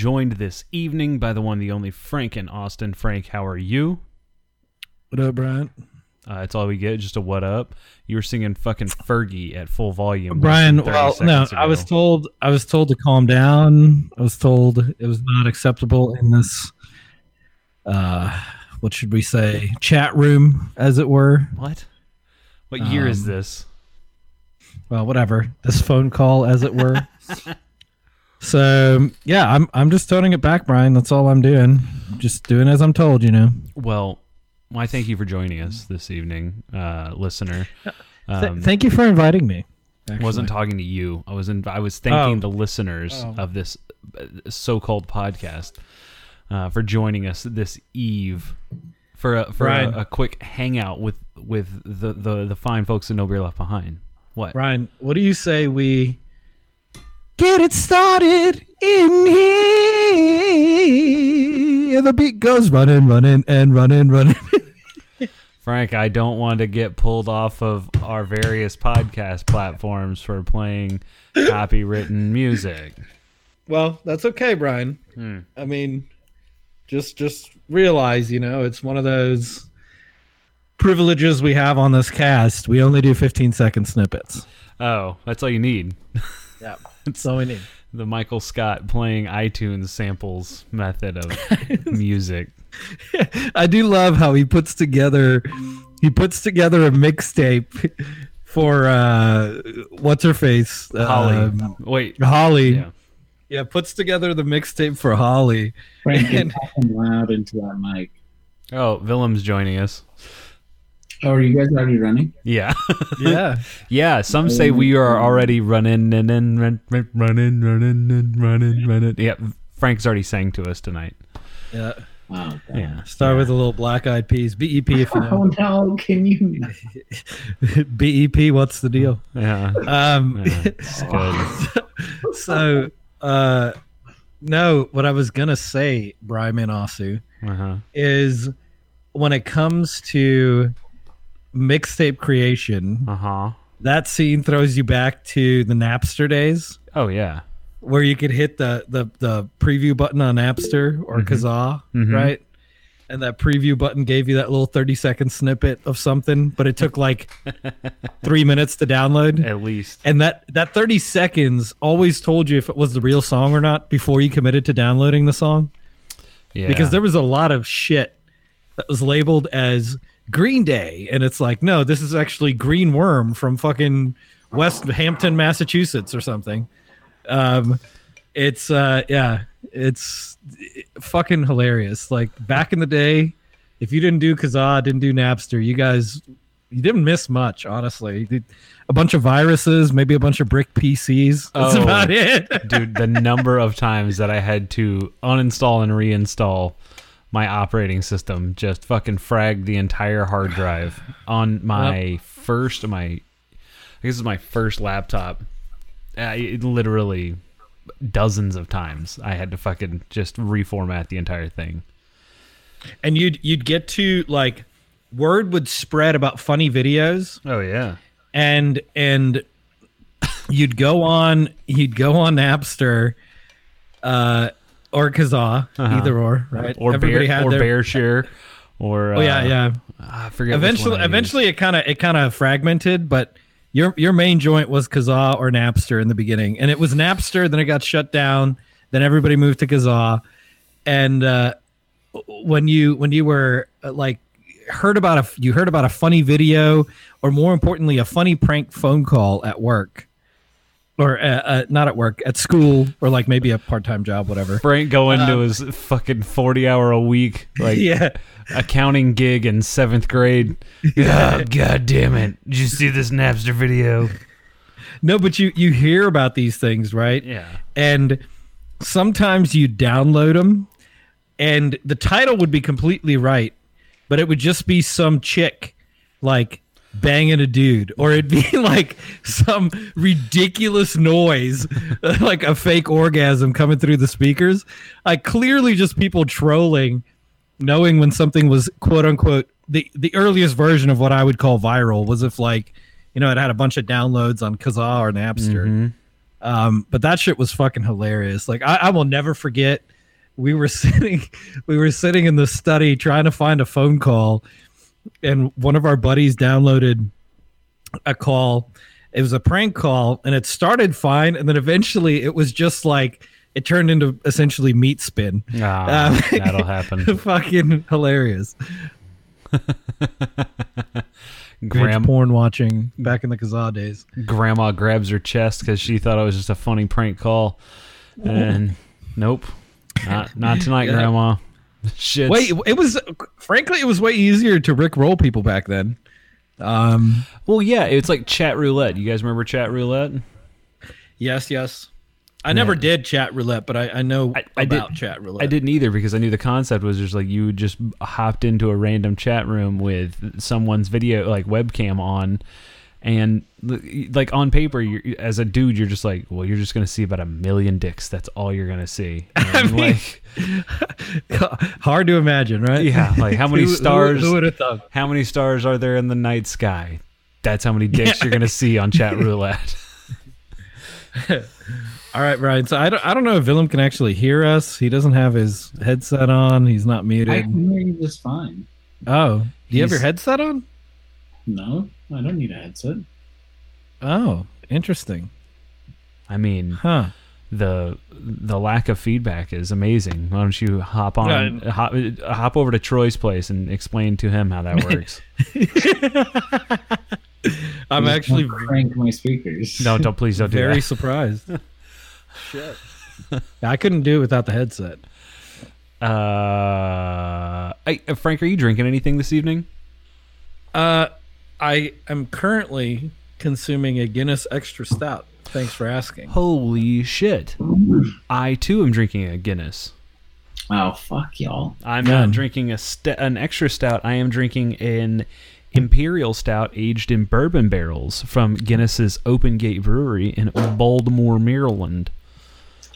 Joined this evening by the one, the only Frank in Austin. Frank, how are you? What up, Brian? Uh, that's all we get, just a what up. You were singing fucking Fergie at full volume. Brian, well, no, seconds I was told I was told to calm down. I was told it was not acceptable in this uh what should we say? Chat room, as it were. What? What year is Um, this? Well, whatever. This phone call, as it were. so yeah, I'm I'm just toning it back, Brian. That's all I'm doing. Just doing as I'm told, you know. Well, why thank you for joining us this evening, uh, listener. Th- Um, thank you for inviting me. I wasn't talking to you. I was in, I was thanking Oh. the listeners Oh. of this uh, so-called podcast uh, for joining us this eve for a, for a, a quick hangout with with the, the the fine folks at No Beer Left Behind. What? Brian, what do you say we get it started in here? The beat goes running, running, and running, running. Frank, I don't want to get pulled off of our various podcast platforms for playing copywritten music. well, that's okay, Brian. Hmm. I mean, just just realize, you know, it's one of those privileges we have on this cast. We only do 15 second snippets. Oh, that's all you need. Yeah, that's all we need. The Michael Scott playing iTunes samples method of music. I do love how he puts together he puts together a mixtape for uh what's her face Holly. Um, Wait. Holly. Yeah. Yeah. puts together the mixtape for Holly. Frank, And- loud into that mic. Oh, Willem's joining us. Oh, are you guys already running? Yeah. Yeah. yeah. Some say we are already running and then run, run, running, running, and running, running. Yeah. Frank's already sang to us tonight. yeah. Oh, God. Yeah. Start with a little black eyed peas. BEP if you Oh no! Can you? BEP, what's the deal? Yeah. Um yeah. It's good. so uh no, what I was gonna say, Brian Asu, Uh-huh. is when it comes to mixtape creation, Uh-huh. that scene throws you back to the Napster days Oh, yeah. where you could hit the the, the preview button on Napster or Kazaa, Mhm. right? And that preview button gave you that little 30 second snippet of something, but it took like three minutes to download. At least. And that, that 30 seconds always told you if it was the real song or not before you committed to downloading the song. Yeah. Because there was a lot of shit that was labeled as Green Day. And it's like, no, this is actually Green Worm from fucking West Hampton, Massachusetts or something. Um, it's, uh, yeah, it's fucking hilarious. Like back in the day, if you didn't do Kazaa, didn't do Napster, you guys, you didn't miss much, honestly. A bunch of viruses, maybe a bunch of brick PCs. That's Oh. about it. Dude, the number of times that I had to uninstall and reinstall my operating system just fucking fragged the entire hard drive on my first my I guess it's my first laptop. Uh, it literally dozens of times I had to fucking just reformat the entire thing. and you'd you'd get to like word would spread about funny videos Oh yeah. and and you'd go on you'd go on Napster uh or Kazaa Uh-huh. either or right? Or everybody bear, or their Bearshare or oh yeah uh, yeah I forget eventually eventually it kind of it kind of fragmented but your your main joint was Kazaa or Napster in the beginning and it was Napster then it got shut down then everybody moved to Kazaa and uh when you when you were uh, like heard about a you heard about a funny video or more importantly a funny prank phone call at work or uh, uh, not at work at school or like maybe a part-time job whatever Frank going to his fucking 40 hour a week like yeah accounting gig in seventh grade. Oh, God damn it. Did you see this Napster video? no but you you hear about these things right Yeah. and sometimes you download them and the title would be completely right, but it would just be some chick like banging a dude, or it'd be like some ridiculous noise, like a fake orgasm coming through the speakers. Like clearly just people trolling, knowing when something was quote unquote the the earliest version of what I would call viral was if like you know it had a bunch of downloads on Kazaa or Napster. Mhm. Um, but that shit was fucking hilarious. Like I, I will never forget. We were sitting, we were sitting in the study trying to find a phone call, and one of our buddies downloaded a call. It was a prank call, and it started fine, and then eventually it was just like it turned into essentially meat spin. Ah, Um, that'll happen. fucking hilarious. Graham, porn watching back in the Kazaa days. grandma grabs her chest because she thought it was just a funny prank call, and nope, not not tonight, Yeah. grandma. Shit. Wait, it was frankly it was way easier to rick roll people back then. Um, Well, yeah, it's like chat roulette. You guys remember chat roulette? yes, yes. I never did chat roulette, but I, I know I- I did- about chat roulette. I didn't either because I knew the concept was just like you just hopped into a random chat room with someone's video like webcam on, and like on paper, you're, as a dude, you're just like, well, you're just gonna see about a million dicks. That's all you're gonna see. And, mean- like, Hard to imagine, right? yeah, like how many Who- who- stars? Who, would have thought? how many stars are there in the night sky? That's how many dicks you're gonna see on chat roulette. All right, Brian. So I don't, I don't know if Willem can actually hear us. He doesn't have his headset on. He's not I muted. can hear you just fine. Oh, do you have your headset on? No, I don't need a headset. Oh, interesting. I mean, Huh. the the lack of feedback is amazing. Why don't you hop on, hop, hop over to Troy's place and explain to him how that works? I'm Just actually wanna crank my speakers. no, don't please don't do that. very that. surprised. Shit. I couldn't do it without the headset. Uh, I, uh, Frank, are you drinking anything this evening? Uh, I am currently consuming a Guinness Extra Stout. Thanks for asking. Holy shit! I too am drinking a Guinness. Oh fuck y'all. I'm Yeah. not drinking a st- an extra stout. I am drinking an imperial stout aged in bourbon barrels from Guinness's Open Gate Brewery in Baltimore, Maryland.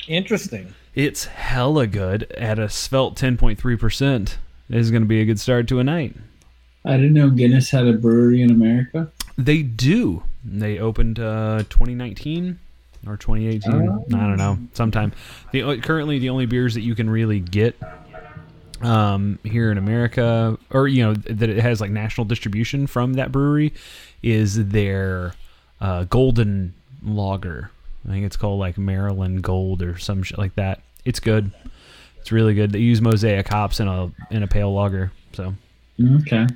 Interesting. It's hella good at a svelte 10.3%. This is going to be a good start to a night. I didn't know Guinness had a brewery in America. They do. They opened uh, 2019 or 2018. Oh. I don't know. Sometime. The currently the only beers that you can really get um, here in America, or you know that it has like national distribution from that brewery, is their uh, Golden Lager. I think it's called like Maryland Gold or some shit like that. It's good. It's really good. They use mosaic hops in a in a pale lager. So Okay.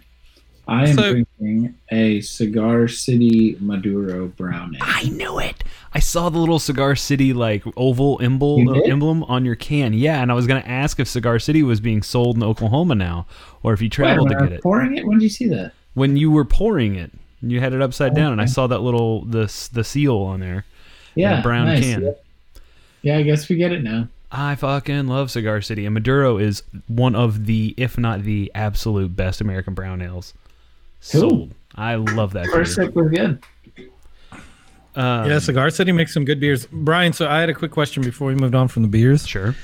I am So- drinking a Cigar City Maduro brown ale. I knew it. I saw the little Cigar City like oval emblem, uh, did? emblem on your can. Yeah, and I was gonna ask if Cigar City was being sold in Oklahoma now, or if you traveled Wait, to get it. Pouring it? When did you see that? When you were pouring it, you had it upside down, and I saw that little the the seal on there. Yeah, brown nice. can. Yeah. Yeah, I guess we get it now. I fucking love Cigar City, and Maduro is one of the, if not the absolute best American brown ales Cool. sold. I love that. First beer. sip was good. Um, yeah, Cigar City makes some good beers. Brian, so I had a quick question before we moved on from the beers. sure.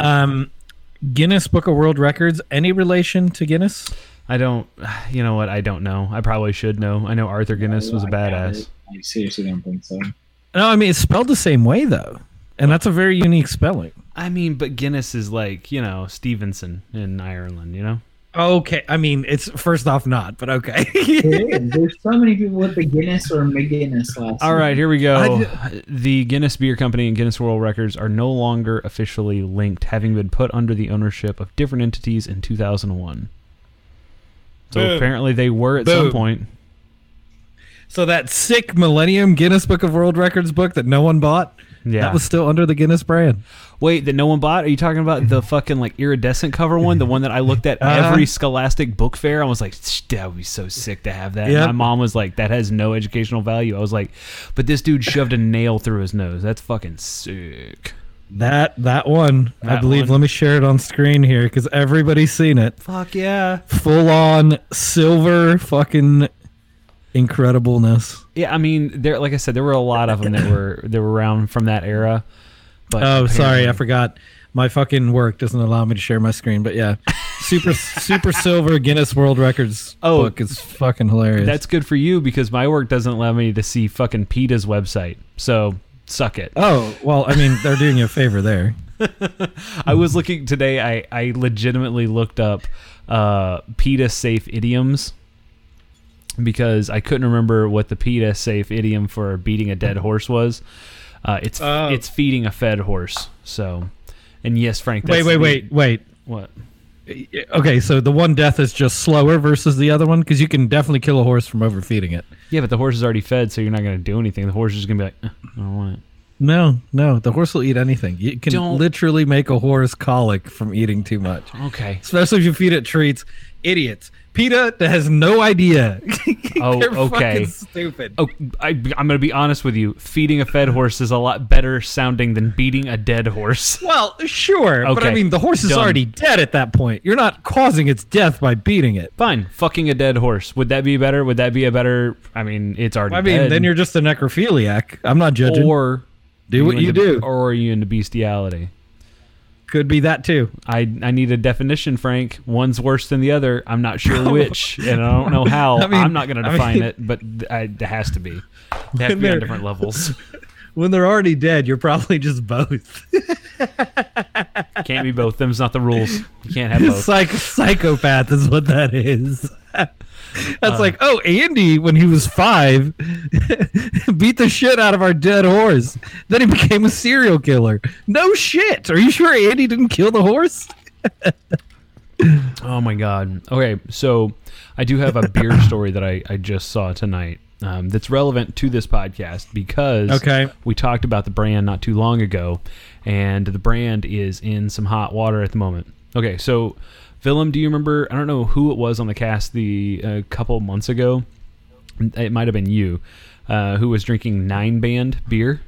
Um, Guinness Book of World Records, any relation to Guinness? I don't. You know what? I don't know. I probably should know. I know Arthur Guinness was a badass. I seriously don't think so. No, I mean it's spelled the same way though, and that's a very unique spelling. I mean, but Guinness is like you know Stevenson in Ireland. You know. Okay, I mean it's first off not, but okay. It is. There's so many people with the Guinness or McGuinness last. All right, name. here we go. I The Guinness Beer Company and Guinness World Records are no longer officially linked, having been put under the ownership of different entities in 2001. So Boom. apparently they were at some point. so that sick Millennium Guinness Book of World Records book that no one bought, Yeah. that was still under the Guinness brand. Wait, that no one bought? Are you talking about the fucking like iridescent cover one? The one that I looked at Uh-huh. every Scholastic book fair? I was like, that would be so sick to have that. And Yep. My mom was like, that has no educational value. I was like, but this dude shoved a nail through his nose. That's fucking sick. That that one, I believe. one. Let me share it on screen here because everybody's seen it. Fuck yeah. Full on silver, fucking incredibleness. Yeah, I mean, there. Like I said, there were a lot of them that were that were around from that era. But Oh, sorry, I forgot. My fucking work doesn't allow me to share my screen, but yeah, super super silver Guinness World Records Oh, book is fucking hilarious. That's good for you because my work doesn't allow me to see fucking PETA's website. So suck it. oh well, I mean they're doing you a favor there. I was looking today. I I legitimately looked up uh, PETA safe idioms because I couldn't remember what the PETA safe idiom for beating a dead horse was. Uh, it's Oh. it's feeding a fed horse. So, and yes, Frank. Wait, that's wait, wait, wait. What? Okay, so the one death is just slower versus the other one because you can definitely kill a horse from overfeeding it. Yeah, but the horse is already fed, so you're not going to do anything. The horse is going to be like, "Eh, I don't want it. No, no, the horse will eat anything. You can Don't- literally make a horse colic from eating too much, Okay. especially if you feed it treats. Idiots. PETA has no idea. Oh, okay. fucking stupid. Oh, I, I'm going to be honest with you. Feeding a fed horse is a lot better sounding than beating a dead horse. Well, sure, but I mean, the horse is done. already dead at that point. You're not causing its death by beating it. Fine, fucking a dead horse. Would that be better? Would that be a better? I mean, it's already. I mean, dead. then you're just a necrophiliac. I'm not judging. or do what you into- do. or are you into bestiality? Could be that too. I I need a definition, Frank. One's worse than the other. I'm not sure which, and I don't know how. I mean- I'm not going to I define mean- it, but I, it has to be. They have to be on different levels. When they're already dead, you're probably just both. Can't be both. Them's not the rules. You can't have both. Psych- psychopath is what that is. Uh. That's like, oh, Andy, when he was five, beat the shit out of our dead horse. Then he became a serial killer. No shit. Are you sure Andy didn't kill the horse? Oh my god. Okay, so I do have a beer story that I, I just saw tonight um, that's relevant to this podcast because Okay. we talked about the brand not too long ago, and the brand is in some hot water at the moment. Okay, so Willem, do you remember? I don't know who it was on the cast the a couple months ago. It might have been you, uh, who was drinking Nine Band beer.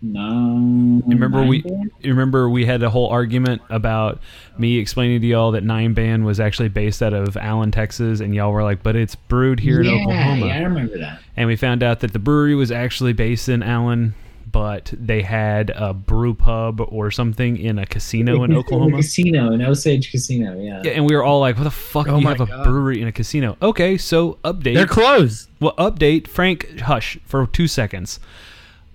No. Remember we you remember we had a whole argument about me explaining to y'all that Nine Band was actually based out of Allen, Texas, and y'all were like, "But it's brewed here yeah, in Oklahoma." Yeah, I remember that. And we found out that the brewery was actually based in Allen, but they had a brew pub or something in a casino in The Oklahoma. casino, an Osage casino, yeah. Yeah, and we were all like, "What the fuck? Oh you my have a brewery in a casino?" Okay, so update. They're closed. Well, update, Frank, hush for two seconds.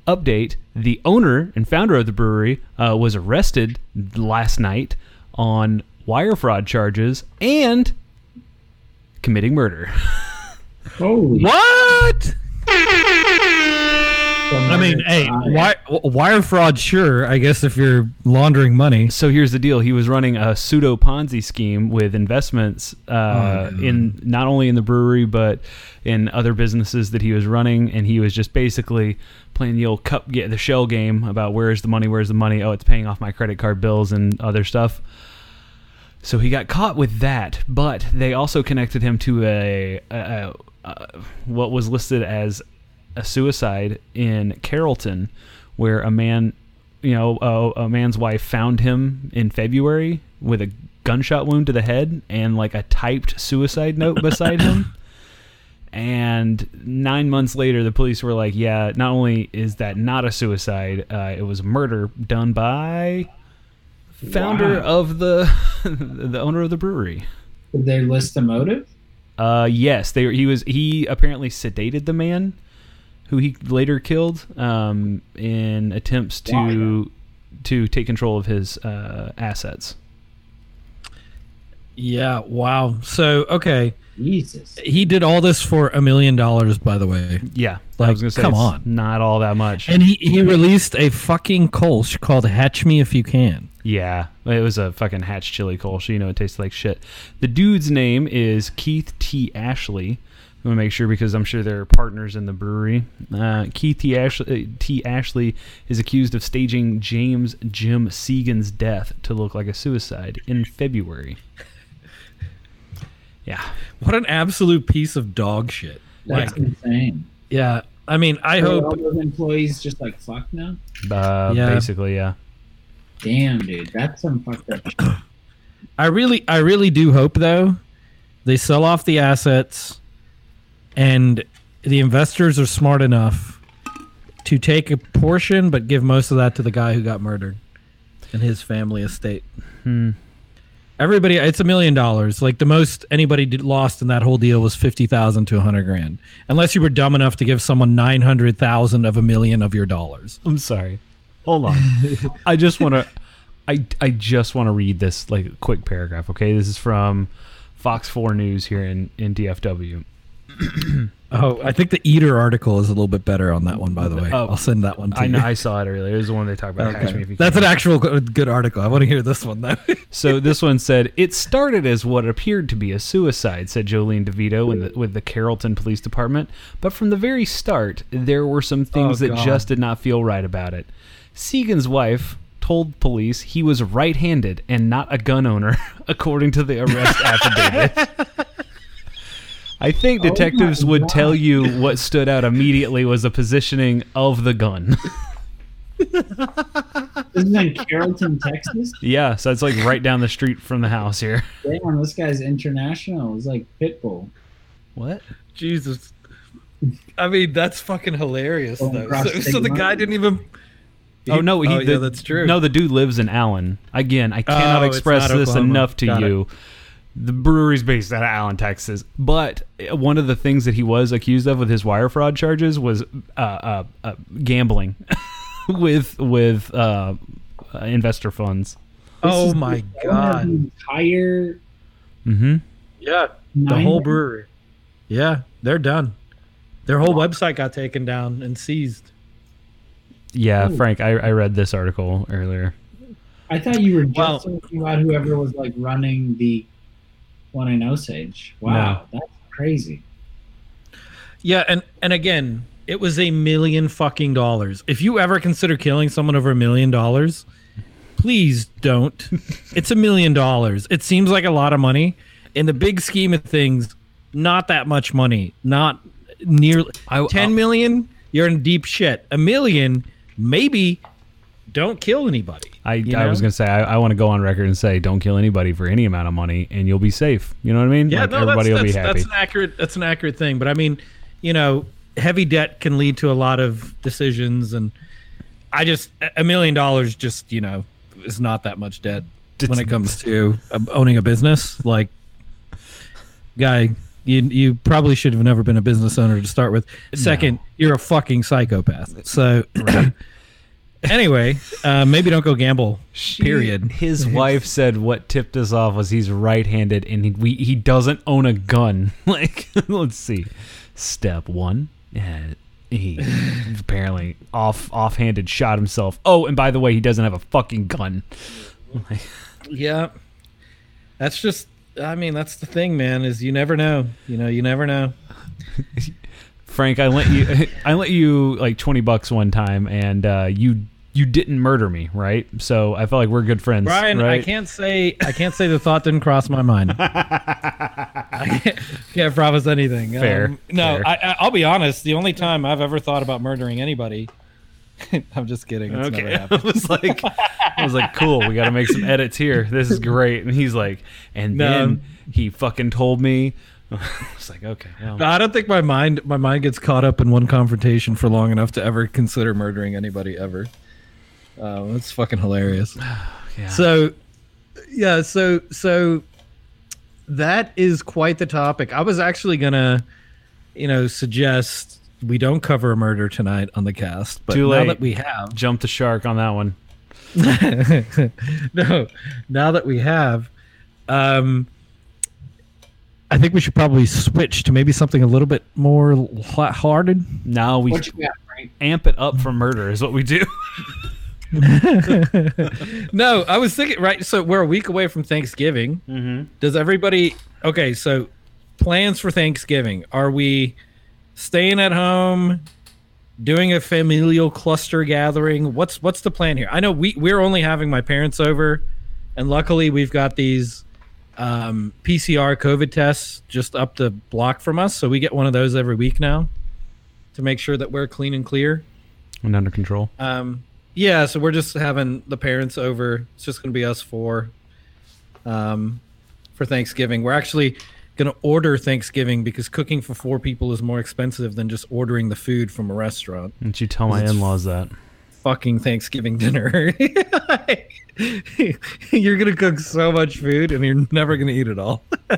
Update, the owner and founder of the brewery uh, was arrested last night on wire fraud charges and committing murder. Holy What? I mean, hey, Uh, wi- wire fraud, sure. I guess if you're laundering money. so here's the deal: he was running a pseudo Ponzi scheme with investments uh, in not only in the brewery but in other businesses that he was running, and he was just basically playing the old cup, get the shell game about where's the money, where's the money? Oh, it's paying off my credit card bills and other stuff. So he got caught with that, but they also connected him to a, a, a, a what was listed as a suicide in Carrollton, where a man, you know, a, a man's wife found him in February with a gunshot wound to the head and like a typed suicide note beside him. And nine months later, the police were like, "Yeah, not only is that not a suicide, uh, it was a murder done by founder Wow. of the the owner of the brewery." Did they list a motive? Uh, yes, they he was he apparently sedated the man, who he later killed, um, in attempts to to take control of his uh, assets. Yeah, wow. So, okay. Jesus. He did all this for a million dollars, by the way. Yeah, I was gonna say, come on. not all that much. And he, he released a fucking Kolsch called Hatch Me If You Can. Yeah, it was a fucking hatch chili Kolsch. You know, it tasted like shit. The dude's name is Keith T. Ashley. I'm gonna make sure because I'm sure they're partners in the brewery. Uh, Keith T. Ashley, T. Ashley is accused of staging James Jim Sigan's death to look like a suicide in February. Yeah, What an absolute piece of dog shit. That's Like, insane. yeah. I mean, I So hope all those employees just like fuck now. Uh, Yeah. Basically, yeah. Damn, dude, that's some fucked up. Shit. I really, I really do hope though, they sell off the assets, and the investors are smart enough to take a portion, but give most of that to the guy who got murdered and his family estate. Hmm. Everybody, it's a million dollars. Like the most anybody did, lost in that whole deal was fifty thousand to a hundred grand, unless you were dumb enough to give someone nine hundred thousand of a million of your dollars. I'm sorry. Hold on. I just want to. I I just want to read this like quick paragraph. Okay, this is from Fox Four News here in in DFW. Oh, I think the Eater article is a little bit better on that one. By the way, Oh. I'll send that one to I you. know I saw it earlier. It was the one they talked about. Okay. me if you That's can. an actual good, article. I want to hear this one though. So this one said it started as what appeared to be a suicide, said Jolene DeVito in the, with the Carrollton Police Department. But from the very start, there were some things Oh, that just did not feel right about it. Sigan's wife told police he was right-handed and not a gun owner, according to the arrest affidavit. I think Oh detectives would God. tell you what stood out immediately was the positioning of the gun. This is in Carrollton, Texas. yeah, so it's like right down the street from the house here. Damn, this guy's international. It's like Pitbull. What? Jesus. I mean, that's fucking hilarious Oh, though. So, so the stigma. guy didn't even. Oh no, he, oh, the- yeah, that's true. No, the dude lives in Allen. Again, I oh, cannot Oh, express this enough to Got it. You. The brewery's based out of Allen, Texas. But uh, one of the things that he was accused of with his wire fraud charges was uh, uh, uh, gambling with with uh, uh, investor funds. This oh my the owner of god. Entire Mm-hmm. Yeah, the whole brewery. Yeah, they're done. Their whole website got taken down and seized. Yeah, Ooh. Frank, I, I read this article earlier. I thought you were just Well- talking about whoever was like running the one in Osage. Wow, that's crazy. Yeah, and and again, it was a million fucking dollars. If you ever consider killing someone over a million dollars, please don't. it's a million dollars. It seems like a lot of money. In the big scheme of things, not that much money. Not nearly I- ten million. You're in deep shit. A million, maybe. Don't kill anybody. I, You I was gonna say I, I want to go on record and say don't kill anybody for any amount of money and you'll be safe. You know what I mean? Yeah, Like, no, everybody that's, will be that's, happy. that's an accurate. That's an accurate thing. But I mean, you know, heavy debt can lead to a lot of decisions, and I just a million dollars just you know is not that much debt when it comes to uh, owning a business. Like, guy, you you probably should have never been a business owner to start with. Second, you're a fucking psychopath. So. Anyway, uh, maybe don't go gamble. She- period. His wife said what tipped us off was he's right-handed and he we, he doesn't own a gun. Like, let's see. Step one, uh, he apparently off offhanded shot himself. Oh, and by the way, he doesn't have a fucking gun. Yeah. That's just I mean, that's the thing, man, is you never know. You know, you never know. Frank, I lent you I lent you like twenty bucks one time, and uh, you you didn't murder me, right? So I felt like we're good friends, Brian, right? I can't say I can't say the thought didn't cross my mind. I can't, can't promise anything. Fair, Um, no, fair. I, I, I'll be honest. The only time I've ever thought about murdering anybody, I'm just kidding. It's never Okay, I happened. was like, I was like, cool. We got to make some edits here. This is great. And he's like, and No. then he fucking told me. I was like, okay, well, No, I don't think my mind my mind gets caught up in one confrontation for long enough to ever consider murdering anybody ever. Uh, that's fucking hilarious. yeah. So, yeah, so so that is quite the topic. I was actually gonna, you know, suggest we don't cover a murder tonight on the cast, but Too now that we have, jump the shark on that one. no, now that we have, um, I think we should probably switch to maybe something a little bit more lighthearted. Now we What you got, amp it up for murder is what we do. no, I was thinking right. So we're a week away from Thanksgiving. Mm-hmm. Does everybody? Okay, so plans for Thanksgiving. Are we staying at home, doing a familial cluster gathering? What's what's the plan here? I know we we're only having my parents over, and luckily we've got these um, PCR COVID tests just up the block from us, so we get one of those every week now. to make sure that we're clean and clear. And under control. Um, yeah, so we're just having the parents over. It's just going to be us four um, for Thanksgiving. We're actually going to order Thanksgiving because cooking for four people is more expensive than just ordering the food from a restaurant. Don't you tell my in-laws that? Fucking Thanksgiving dinner. you're going to cook so much food and you're never going to eat it all.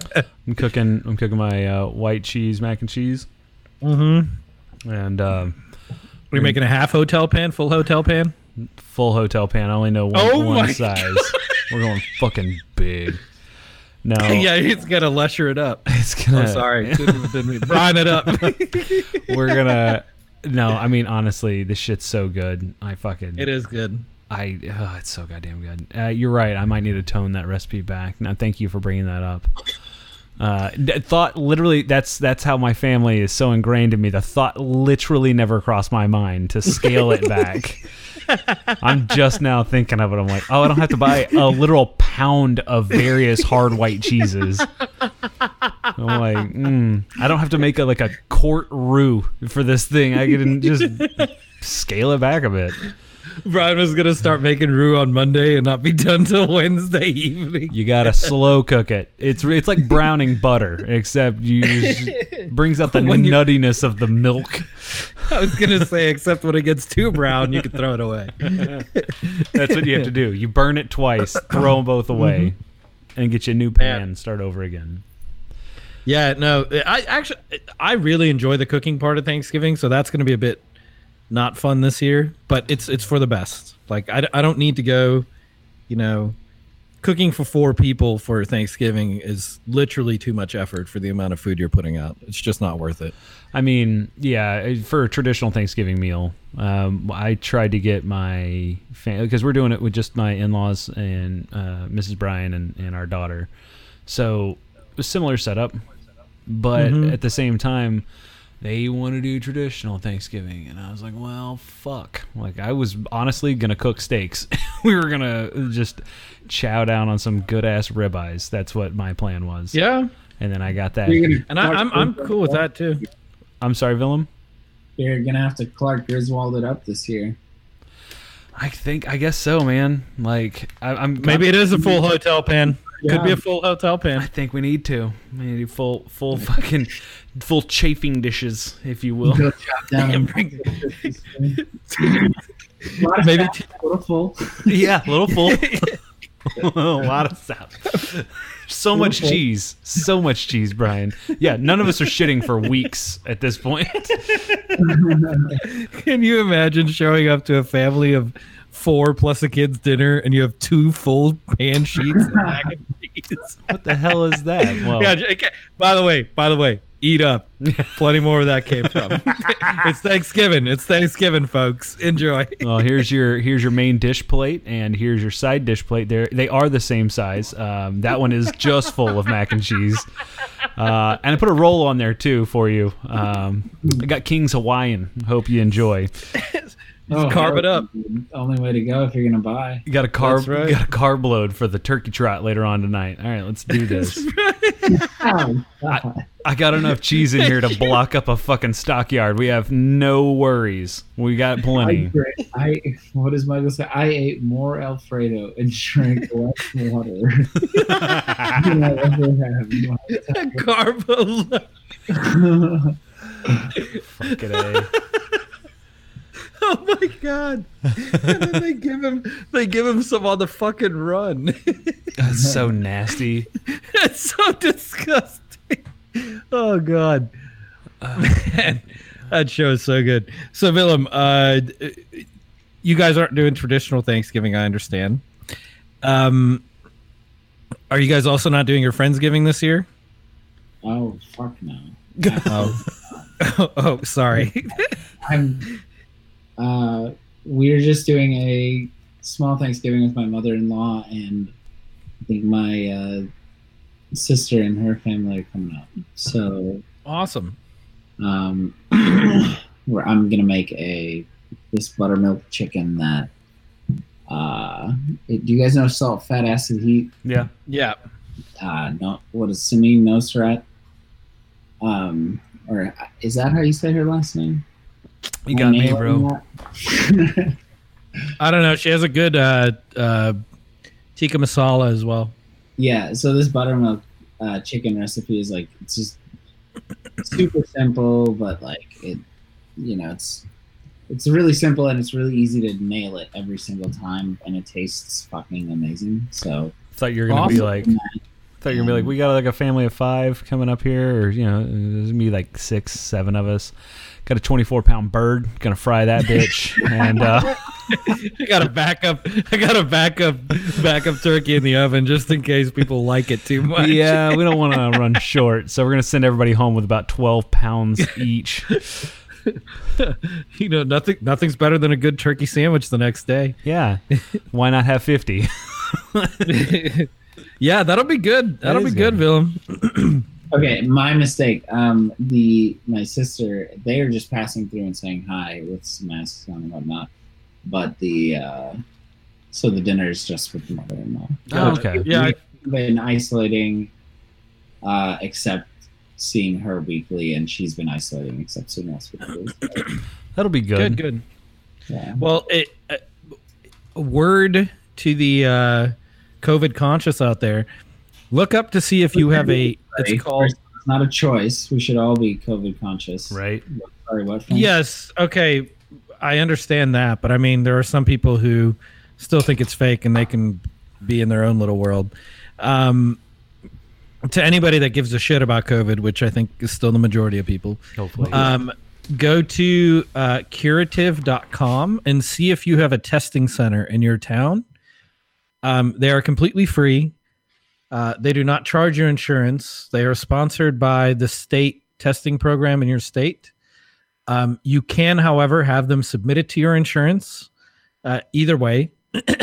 I'm cooking. I'm cooking my uh, white cheese mac and cheese, Mm-hmm. and uh, We're making a half hotel pan, full hotel pan. Full hotel pan. I only know one, Oh one size. We're going fucking big. No, yeah, he's got to lusher it up. it's gonna. Oh, sorry. Didn't, didn't mean- brine it up. We're gonna. No, I mean honestly, this shit's so good. I fucking. it is good. I. Oh, it's so goddamn good. Uh, you're right. I might need to tone that recipe back. Now, thank you for bringing that up. Uh, thought literally that's that's how my family is so ingrained in me. The thought literally never crossed my mind to scale it back. I'm just now thinking of it. I'm like, oh, I don't have to buy a literal pound of various hard white cheeses. I'm like, mm, I don't have to make a like a court roux for this thing. I can just scale it back a bit. Brian was gonna start making roux on Monday and not be done till Wednesday evening. You gotta slow cook it. It's it's like browning butter, except you just brings out the When you- nuttiness of the milk. I was gonna say, except when it gets too brown, you can throw it away. That's what you have to do. You burn it twice, throw them both mm-hmm. away, and get you a new pan. and Start over again. Yeah, no, I actually I really enjoy the cooking part of Thanksgiving, so that's gonna be a bit not fun this year, but it's it's for the best. Like I, I don't need to go, you know, cooking for four people for Thanksgiving is literally too much effort for the amount of food you're putting out. It's just not worth it. I mean, yeah, for a traditional Thanksgiving meal, um, I tried to get my family because we're doing it with just my in-laws and uh, Mrs. Bryan and, and our daughter. So a similar setup, but Mhm. at the same time, they want to do traditional Thanksgiving, and I was like, well, fuck. Like I was honestly gonna cook steaks. we were gonna just chow down on some good ass ribeyes. That's what my plan was. Yeah, And then I got that. And I, Clark I'm I'm cool with that too. I'm sorry, Willem. You're gonna have to Clark Griswold it up this year. I think I guess so, man. Like I, I'm Maybe it is a full hotel pan. Could be a full hotel pan. I think we need to. We need full, full fucking, full chafing dishes, if you will. Go chop down and bring Maybe Maybe a little full. yeah, a little full. a lot of stuff. So much full. cheese. So much cheese, Brian. Yeah, none of us are shitting for weeks at this point. Can you imagine showing up to a family of four plus a kid's dinner and you have two full pan sheets of mac and cheese? What the hell is that? Well, Yeah, okay. By the way, by the way, eat up. Plenty more where that came from. it's Thanksgiving. It's Thanksgiving, folks. Enjoy. well, here's your here's your main dish plate, and here's your side dish plate. They they are the same size. Um, that one is just full of mac and cheese, uh, and I put a roll on there too for you. Um, I got King's Hawaiian. Hope you enjoy. Oh, carve it up. Only way to go if you're gonna buy. You got a carb. That's right. You got a carb load for the turkey trot later on tonight. All right, let's do this. Oh, God. I got enough cheese in here to block up a fucking stockyard. We have no worries. We got plenty. drank- I what does Michael say? I ate more Alfredo and drank less water than I ever have. in my Fucking A. Oh my god! and then they give him they give him some on the fucking run. That's so nasty. That's so disgusting. Oh god, man, that show is so good. So Willem, uh, you guys aren't doing traditional Thanksgiving, I understand. Um, are you guys also not doing your friendsgiving this year? oh fuck no! Oh, oh, sorry. I'm. Uh, we're just doing a small Thanksgiving with my mother-in-law, and I think my uh, sister and her family are coming up. So awesome. um, where I'm gonna make a this buttermilk chicken that. Uh, it- do you guys know salt, fat, acid, heat? Yeah. Yeah. Uh, no, what is Samin Nosrat? Um, or is that how you say her last name? You got me, Nail bro. I don't know. She has a good uh, uh, tikka masala as well. yeah, so this buttermilk uh, chicken recipe is like it's just super simple, but like it, you know, it's it's really simple and it's really easy to nail it every single time, and it tastes fucking amazing. So Thought you were gonna be Awesome. like, thought you were gonna be like, we got like a family of five coming up here, or you know, there's gonna be like six, seven of us. Got a 24 pound bird, gonna fry that bitch, and uh, I got a backup. I got a backup backup turkey in the oven just in case people like it too much. yeah, we don't want to run short, so we're gonna send everybody home with about 12 pounds each. you know nothing. Nothing's better than a good turkey sandwich the next day. Yeah, why not have 50? yeah, that'll be good. That'll be good, good. Willem. Okay, my mistake. Um, the my sister, they are just passing through and saying hi with some masks on and whatnot. But the uh, so the dinner is just with the mother-in-law. Oh, okay. Yeah, We've been isolating, uh, except seeing her weekly, and she's been isolating except seeing us weekly. That'll be good, good. good. yeah. Well, it, uh, word to the uh, COVID conscious out there: look up to see if you have a. It's called it's not a choice. We should all be COVID conscious. Right? Sorry, what? Frank? Yes. Okay. I understand that, but I mean, there are some people who still think it's fake and they can be in their own little world. Um, to anybody that gives a shit about COVID, which I think is still the majority of people, Hopefully. um, go to uh, curative.com and see if you have a testing center in your town. Um, they are completely free. Uh, they do not charge your insurance. They are sponsored by the state testing program in your state. Um, you can, however, have them submit it to your insurance. Uh, either way,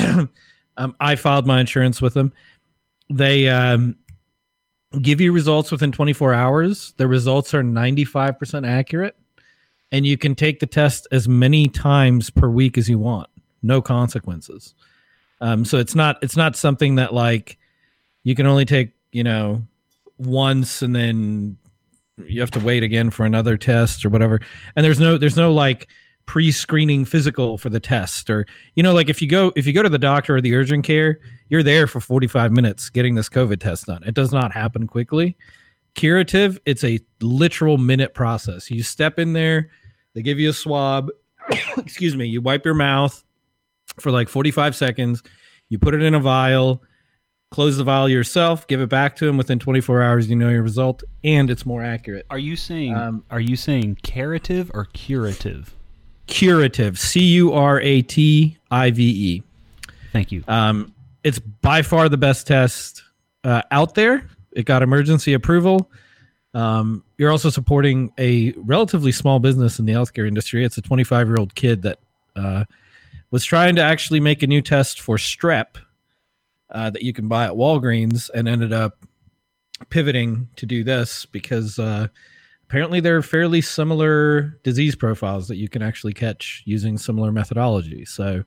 um, I filed my insurance with them. They um, give you results within 24 hours. The results are 95% accurate, and you can take the test as many times per week as you want. No consequences. Um, so it's not it's not something that like you can only take you know once and then you have to wait again for another test or whatever. And there's no there's no like pre-screening physical for the test or you know like if you go if you go to the doctor or the urgent care you're there for 45 minutes getting this covid test done. It does not happen quickly. Curative it's a literal minute process. You step in there they give you a swab excuse me you wipe your mouth for like 45 seconds you put it in a vial close the vial yourself give it back to him within 24 hours you know your result and it's more accurate are you saying um, are you saying curative or curative? curative c-u-r-a-t-i-v-e Thank you. Um, it's by far the best test uh, out there. It got emergency approval. Um, you're also supporting a relatively small business in the healthcare industry. It's a 25 year old kid that uh, was trying to actually make a new test for strep uh, that you can buy at Walgreens and ended up pivoting to do this because uh, apparently they're fairly similar disease profiles that you can actually catch using similar methodology. So,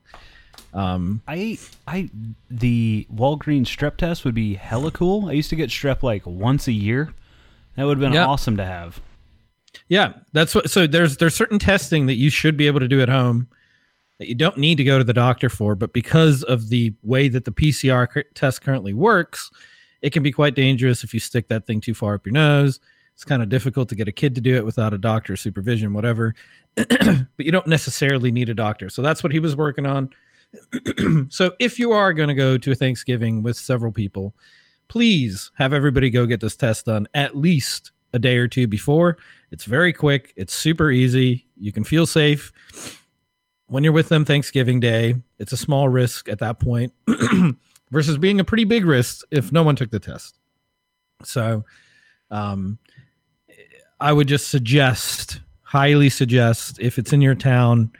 um, I I the Walgreens strep test would be hella cool. I used to get strep like once a year. That would have been Yeah. awesome to have. Yeah, that's what. So there's there's certain testing that you should be able to do at home that you don't need to go to the doctor for, but because of the way that the PCR test currently works, it can be quite dangerous if you stick that thing too far up your nose. It's kind of difficult to get a kid to do it without a doctor's supervision, whatever. but you don't necessarily need a doctor. So that's what he was working on. so if you are going to go to a Thanksgiving with several people, please have everybody go get this test done at least a day or two before. It's very quick, it's super easy. You can feel safe when you're with them Thanksgiving Day. It's a small risk at that point versus being a pretty big risk if no one took the test. So, um, I would just suggest, highly suggest, if it's in your town,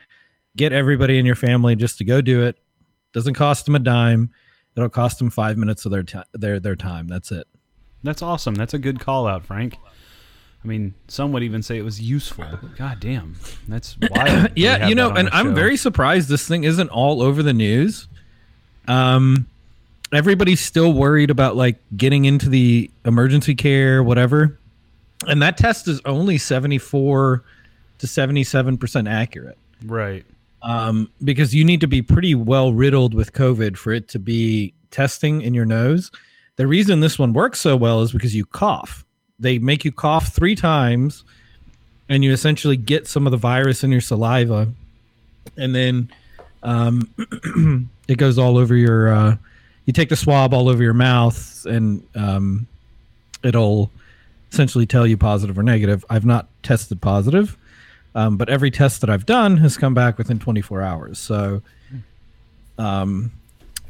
get everybody in your family just to go do it. Doesn't cost them a dime. It'll cost them five minutes of their ti their their time. That's it. That's awesome. That's a good call out, Frank. I mean, some would even say it was useful. God damn, that's wild. yeah, you know, and I'm very surprised this thing isn't all over the news. Um, everybody's still worried about like getting into the emergency care, whatever. And that test is only seventy four to 77% accurate Right. um, because you need to be pretty well riddled with COVID for it to be testing in your nose. The reason this one works so well is because you cough. They make you cough three times, and you essentially get some of the virus in your saliva, and then um, it goes all over your. Uh, you take the swab all over your mouth, and um, it'll essentially tell you positive or negative. I've not tested positive. Um, but every test that I've done has come back within 24 hours. So, um,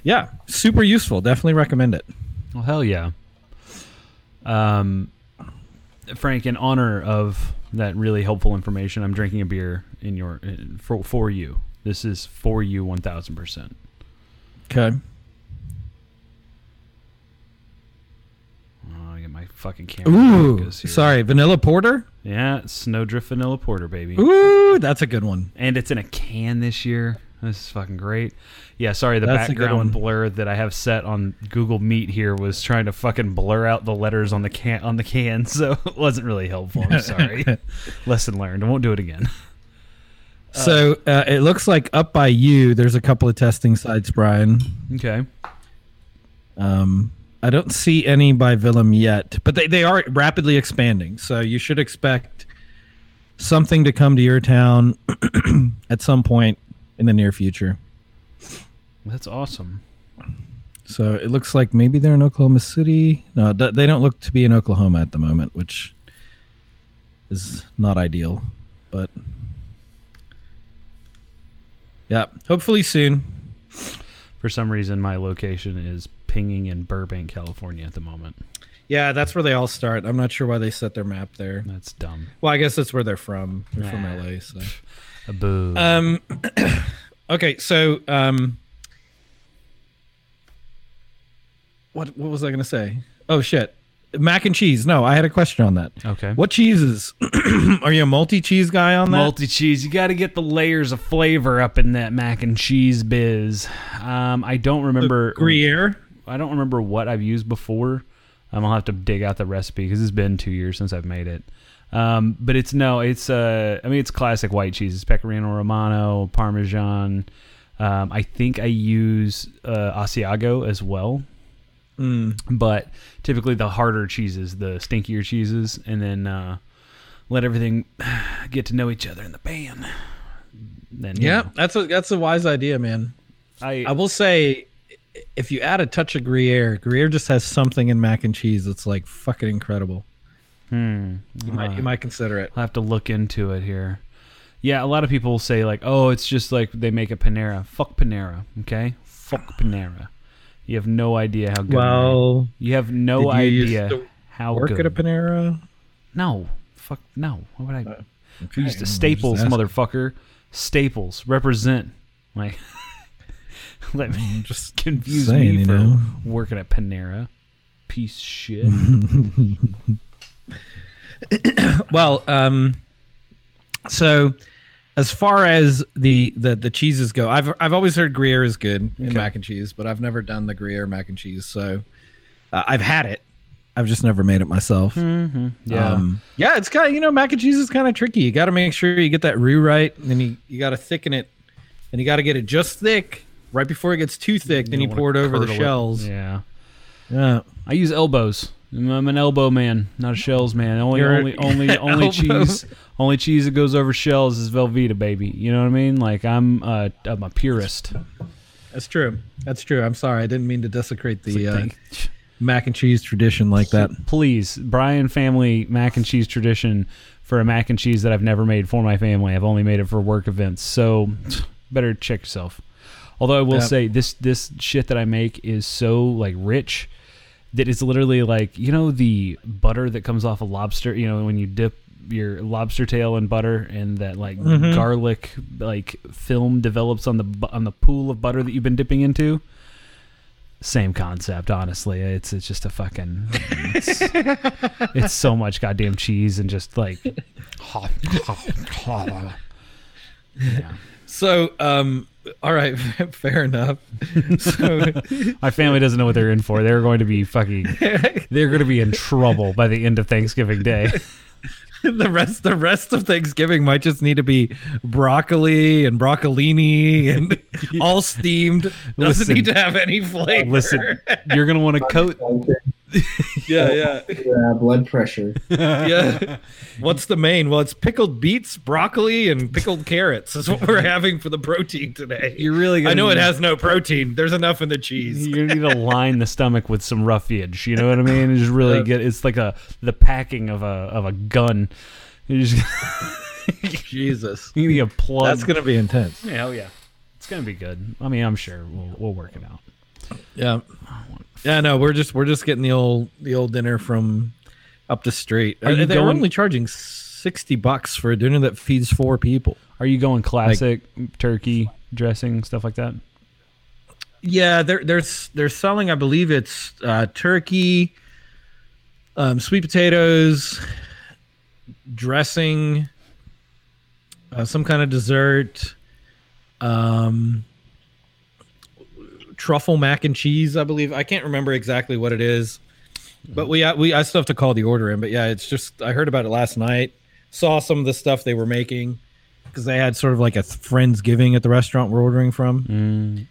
yeah, super useful. Definitely recommend it. Well, hell yeah. Um, Frank, in honor of that really helpful information, I'm drinking a beer in your uh, for for you. This is for you, one thousand percent. Okay. Oh, I get my fucking camera. Ooh, sorry, vanilla porter. Yeah, Snowdrift Vanilla Porter, baby. Ooh, that's a good one. And it's in a can this year. This is fucking great. Yeah, sorry, the That's a good background one. blur that I have set on Google Meet here was trying to fucking blur out the letters on the can on the can, so it wasn't really helpful. I'm sorry. Lesson learned. I won't do it again. So uh, it looks like up by you, there's a couple of testing sites, Brian. Okay. Um, I don't see any by Willem yet, but they, they are rapidly expanding. So you should expect something to come to your town at some point in the near future. That's awesome. So it looks like maybe they're in Oklahoma City. No, they don't look to be in Oklahoma at the moment, which is not ideal. But yeah, hopefully soon. For some reason, my location is pinging in Burbank, California at the moment. Yeah, that's where they all start. I'm not sure why they set their map there. That's dumb. Well, I guess that's where they're from. They're from LA. So. A boo. Um, okay, so um, what what was I gonna say? Oh shit, mac and cheese. No, I had a question on that. okay. What cheeses? Are you a multi cheese guy on that? Multi cheese. You got to get the layers of flavor up in that mac and cheese biz. Um, I don't remember. Gruyere. I don't remember what I've used before. Um, I'll have to dig out the recipe because it's been two years since I've made it. Um, but it's no, it's uh, I mean, it's classic white cheese. It's Pecorino Romano, Parmesan. Um, I think I use uh, Asiago as well, Mm. but typically the harder cheeses, the stinkier cheeses, and then uh, let everything get to know each other in the pan. Then Yeah, know, that's a that's a wise idea, man. I, I will say, if you add a touch of Gruyere, Gruyere just has something in mac and cheese that's like fucking incredible. Hmm, You might you might consider it. I'll have to look into it here. Yeah, a lot of people say like, "Oh, it's just like they make a Panera." Fuck Panera, okay? Fuck Panera. You have no idea how good. Well, you have no did you used idea to how work good. at a Panera. no, fuck no. Why would I? Okay, we used to Staples, motherfucker. Staples represent. Like, let me just confuse saying, me you for know. working at Panera. Piece of shit. Well, um, so as far as the, the the cheeses go, I've I've always heard Gruyere is good in Okay. mac and cheese, but I've never done the Gruyere mac and cheese. So uh, I've had it. I've just never made it myself. mm-hmm. Yeah. Um, yeah, it's kind of you know mac and cheese is kind of tricky. You got to make sure you get that roux right, and then you you got to thicken it, and you got to get it just thick right before it gets too thick. then you pour it over the it. shells. Yeah. Yeah. I use elbows. I'm an elbow man, not a shells man. Only, You're only, only, only cheese. Only cheese that goes over shells is Velveeta, baby. You know what I mean? Like I'm, uh, I'm a purist. That's true. That's true. I'm sorry. I didn't mean to desecrate the like, uh, mac and cheese tradition like that. please, Brian family mac and cheese tradition for a mac and cheese that I've never made for my family. I've only made it for work events. So better check yourself. Although I will Yep. say this this shit that I make is so like rich that it's literally like you know the butter that comes off a lobster. You know when you dip your lobster tail in butter and that like Mhm. garlic like film develops on the on the pool of butter that you've been dipping into. Same concept, honestly. It's it's just a fucking. It's, it's so much goddamn cheese and just like. yeah. So, um, all right, fair enough. So, My family doesn't know what they're in for. They're going to be fucking. They're going to be in trouble by the end of Thanksgiving Day. the rest the rest of Thanksgiving might just need to be broccoli and broccolini and all steamed. Doesn't Listen. need to have any flavor. Listen, you're gonna want to coat. yeah, yeah, Uh, blood pressure. yeah. What's the main? Well, it's pickled beets, broccoli, and pickled carrots. Is what we're having for the protein today. You're really. I know it has no protein. There's enough in the cheese. You need to line the stomach with some roughage. You know what I mean? And just really Yeah. get. It's like a the packing of a of a gun. Just Jesus, you need a plug. that's gonna be intense. Yeah, hell yeah. It's gonna be good. I mean, I'm sure we'll we'll work it out. Yeah, yeah. No, we're just we're just getting the old the old dinner from up the street. Are you They're going- only charging sixty bucks for a dinner that feeds four people. Are you going classic turkey dressing stuff like that? Yeah, they're they're they're selling. I believe it's uh, turkey, um, sweet potatoes, dressing, uh, some kind of dessert, um, truffle mac and cheese. I believe I can't remember exactly what it is, but we we I still have to call the order in. But yeah, it's just I heard about it last night. Saw some of the stuff they were making because they had sort of like a friendsgiving at the restaurant we're ordering from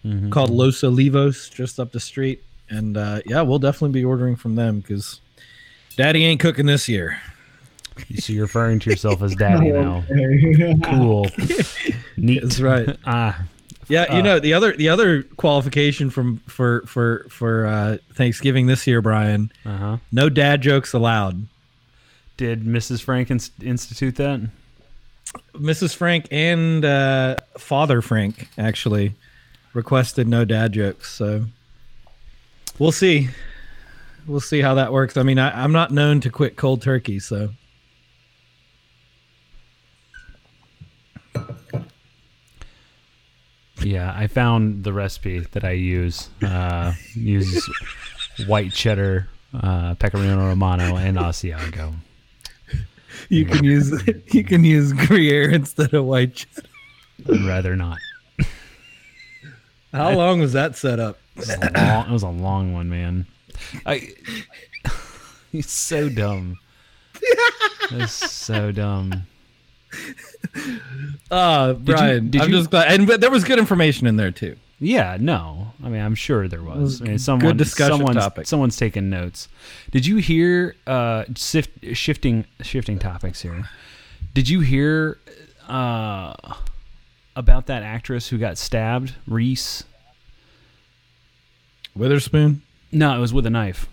Mm-hmm. called Los Olivos, just up the street. And uh, yeah, we'll definitely be ordering from them because Daddy ain't cooking this year. So you're referring to yourself as daddy now. Cool. Neat. That's right. Ah, Yeah, you Uh, know the other the other qualification from for for for uh, Thanksgiving this year, Brian. uh huh. No dad jokes allowed. Did Mrs. Frank inst- institute that? Mrs. Frank and uh, Father Frank actually requested no dad jokes. So we'll see. We'll see how that works. I mean, I, I'm not known to quit cold turkey, so Yeah, I found the recipe that I use. Uh, use white cheddar, uh, pecorino romano, and Asiago. you can use you can use Gruyere instead of white cheddar. I'd rather not. How long was that set up? It was a long, it was a long one, man. I, he's so dumb. It's so dumb. Uh, Brian, did I'm you- just glad, and but there was good information in there too. Yeah, no. I mean, I'm sure there was. was I mean, good discussion someone's, topic. Someone's taking notes. Did you hear? Uh, sift, shifting, shifting topics here. Did you hear uh, about that actress who got stabbed, Reese? Witherspoon. No, it was with a knife.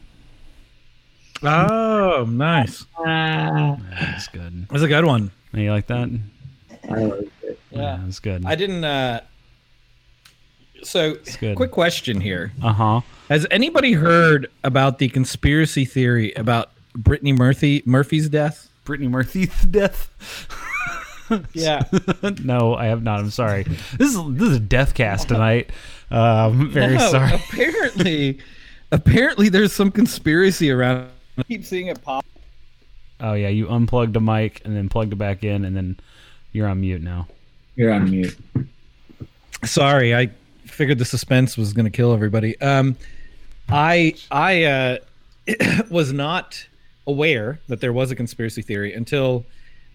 Oh, nice. Ah, That's good. That's a good one. You like that? I like it. Yeah, that's good. I didn't. uh So, quick question here: Uh huh. Has anybody heard about the conspiracy theory about Brittany Murphy Murphy's death? Brittany Murphy's death. Yeah. no, I have not. I'm sorry. This is this is a death cast tonight. Um, very No, sorry. Apparently, apparently, there's some conspiracy around. I keep seeing it pop. Oh yeah, you unplugged a mic and then plugged it back in, and then you're on mute now. You're on mute. Sorry, I figured the suspense was going to kill everybody. Um, I I uh, was not aware that there was a conspiracy theory until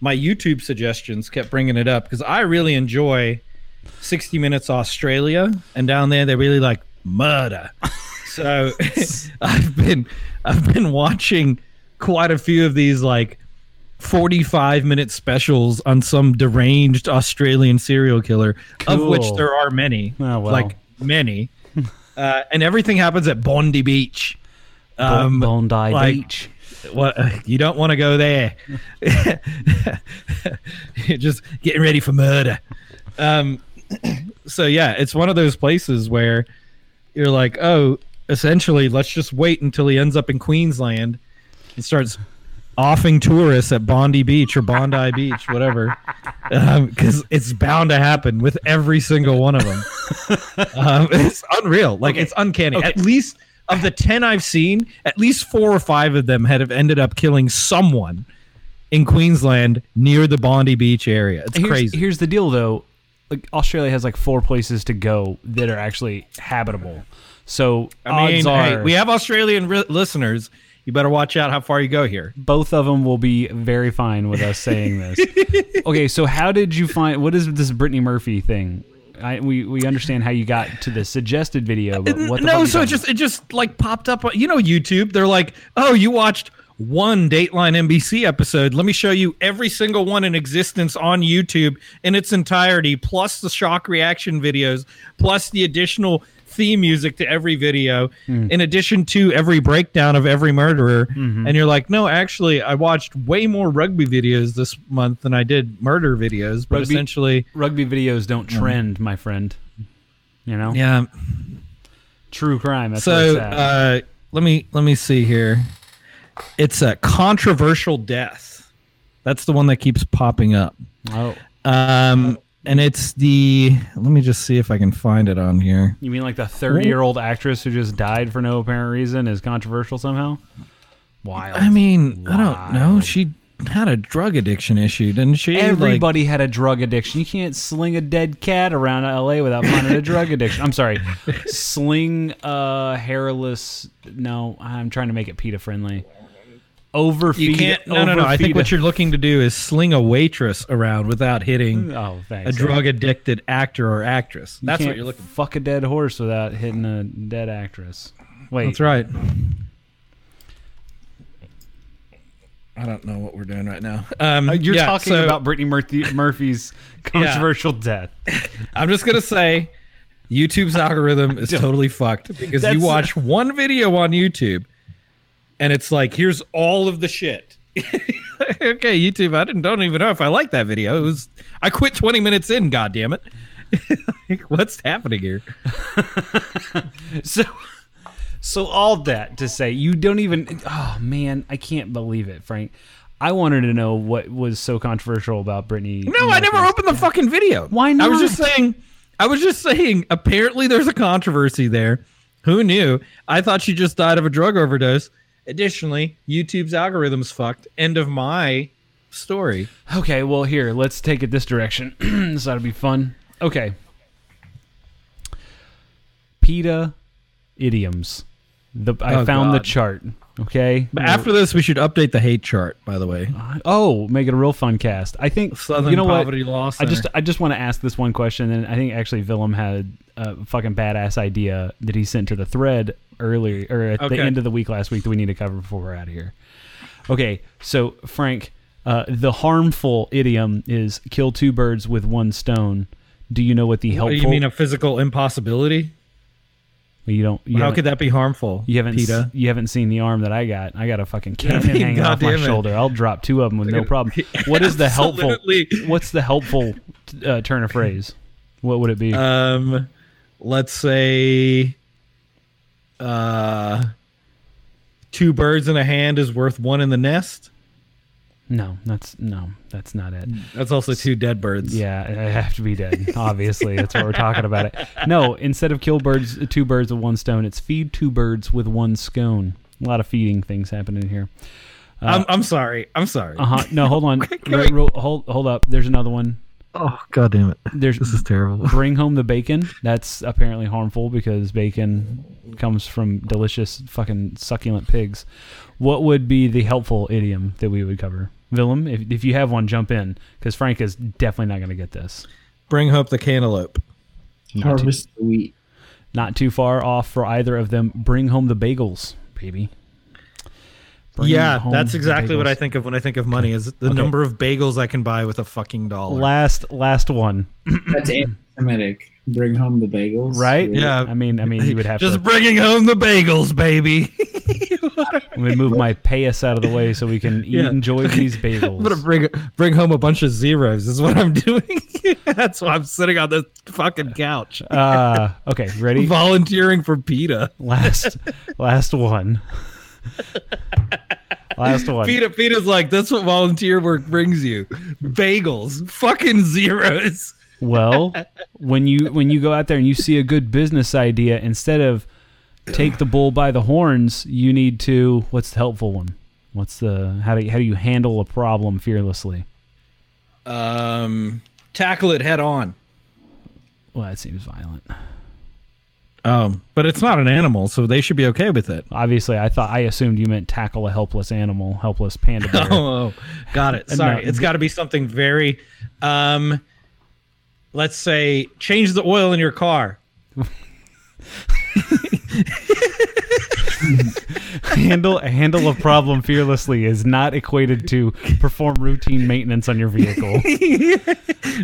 my YouTube suggestions kept bringing it up because I really enjoy 60 Minutes Australia, and down there they really like murder. So I've been I've been watching quite a few of these like 45 minute specials on some deranged Australian serial killer, of which there are many, Oh, well. like many, uh, and everything happens at Bondi Beach. Um, Bondi like- Beach. what you don't want to go there. Just getting ready for murder. Um, so yeah, it's one of those places where you're like, oh, essentially, let's just wait until he ends up in Queensland and starts offing tourists at Bondi Beach or Bondi Beach, whatever, because it's bound to happen with every single one of them. um, it's unreal, like it's uncanny. At least of the ten I've seen, at least four or five of them had have ended up killing someone in Queensland near the Bondi Beach area. It's Here's, crazy. here's the deal, though. Like Australia has like four places to go that are actually habitable. So I mean, odds are hey, we have Australian ri- listeners. You better watch out how far you go here. Both of them will be very fine with us saying this. okay, so how did you find what is this Brittany Murphy thing? I, we we understand how you got to the suggested video, but what the no, so it just it just like popped up. You know, YouTube. They're like, oh, you watched one Dateline NBC episode. Let me show you every single one in existence on YouTube in its entirety, plus the shock reaction videos, plus the additional theme music to every video, Hmm. in addition to every breakdown of every murderer. Mm-hmm. And you're like, no, actually, I watched way more rugby videos this month than I did murder videos. But Rugby- essentially, rugby videos don't trend, my friend. You know, yeah. true crime. That's so uh, let me let me see here. It's a controversial death. That's the one that keeps popping up. oh, Um, and it's the. Let me just see if I can find it on here. you mean like the thirty-year-old actress who just died for no apparent reason is controversial somehow? Wild. I mean, I don't know. She had a drug addiction issue, didn't she? Like- Everybody had a drug addiction. You can't sling a dead cat around LA without finding a drug addiction. I'm sorry. Sling a hairless. No, I'm trying to make it PETA friendly. Overfeed. you can't. No, no, no. I think overfeed what you're looking to do is sling a waitress around without hitting Oh, a thanks. drug addicted actor or actress. You That's what can't you're looking for. Fuck a dead horse without hitting a dead actress. Wait. That's right. I don't know what we're doing right now. Um, Uh, You're yeah, talking so- about Brittany Murphy, Murphy's controversial death. I'm just gonna say, YouTube's algorithm is totally fucked because That's- you watch one video on YouTube, and it's like, here's all of the shit. okay, YouTube. I didn't don't even know if I like that video. It was I quit 20 minutes in. God damn it! Like, What's happening here? So, so all that to say, you don't even. Oh man, I can't believe it, Frank. I wanted to know what was so controversial about Brittany. No, I never opened the fucking video. Why not? I was not? just saying. I was just saying. Apparently, there's a controversy there. Who knew? I thought she just died of a drug overdose. Additionally, YouTube's algorithm's fucked. End of my story. Okay, well here, let's take it this direction. this ought to be fun. Okay. PETA idioms. The I Oh, found the chart. Okay. But after this, we should update the hate chart. By the way, Oh, make it a real fun cast. I think Southern you know Poverty what? Law I just I just want to ask this one question, and I think actually Willem had a fucking badass idea that he sent to the thread earlier or at the end of the week last week that we need to cover before we're out of here. Okay, so Frank, uh, the harmful idiom is "kill two birds with one stone." Do you know what the What helpful? you mean a physical impossibility? You don't. You How could that be harmful? You haven't PETA? you haven't seen the arm that I got. I got a fucking cannon mean, hanging off my it. shoulder. I'll drop two of them with no problem. What is the helpful? What's the helpful uh, turn of phrase? What would it be? Um, let's say, uh, two birds in a hand is worth one in the nest. No, that's no, that's not it. That's also two dead birds. Yeah, I have to be dead. Obviously, that's what we're talking about. It. No, instead of kill birds, two birds with one stone, it's feed two birds with one scone. A lot of feeding things happening here. I'm, I'm sorry. I'm sorry. Uh huh. No, hold on. Can Ro- hold hold up. There's another one. Oh god damn it! There's is terrible. bring home the bacon. That's apparently harmful because bacon comes from delicious fucking succulent pigs. What would be the helpful idiom that we would cover? Willem, if, if you have one, jump in because Frank is definitely not going to get this. Bring hope the cantaloupe. Not too, Harvest the wheat. not too far off for either of them. Bring home the bagels, baby. Bring yeah, that's exactly what I think of when I think of money. Is the Okay. number of bagels I can buy with a fucking dollar. Last last one, That's anti-Semitic. Bring home the bagels. right? Really? Yeah. I mean, I mean, you would have Just to. bringing home the bagels, baby. Let me move my payas out of the way so we can eat, Yeah. enjoy these bagels. I'm gonna bring bring home a bunch of zeros. Is what I'm doing. That's why I'm sitting on this fucking couch, Uh, okay, ready? volunteering for PETA. Last, last one. Last one. PETA, PETA's like, that's what volunteer work brings you: bagels, fucking zeros. Well, when you when you go out there and you see a good business idea, instead of take the bull by the horns, you need to. What's the helpful one? What's the how do you, how do you handle a problem fearlessly? Um, tackle it head on. Well, that seems violent. Um, but it's not an animal, so they should be okay with it. Obviously, I thought I assumed you meant tackle a helpless animal, helpless panda bear. Oh, got it. Sorry, No. it's got to be something very. Um, let's say change the oil in your car. handle a handle a problem fearlessly is not equated to perform routine maintenance on your vehicle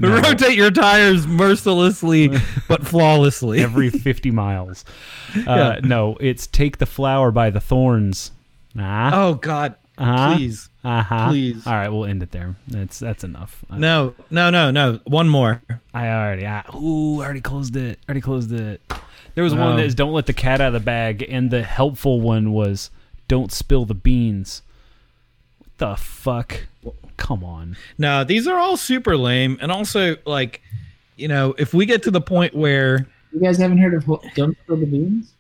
Rotate your tires mercilessly but flawlessly. every 50 miles. Uh, Yeah. No, it's take the flower by the thorns. Ah, oh God, Uh-huh. please. uh-huh. please. All right, we'll end it there. That's that's enough. I- No, no, no, no. One more. I already, I, ooh, I already closed it. Already closed it. There was one that is don't let the cat out of the bag, and the helpful one was don't spill the beans. What the fuck? Come on. No, these are all super lame, and also like, you know, if we get to the point where You guys haven't heard of Ho- Don't Spill the Beans?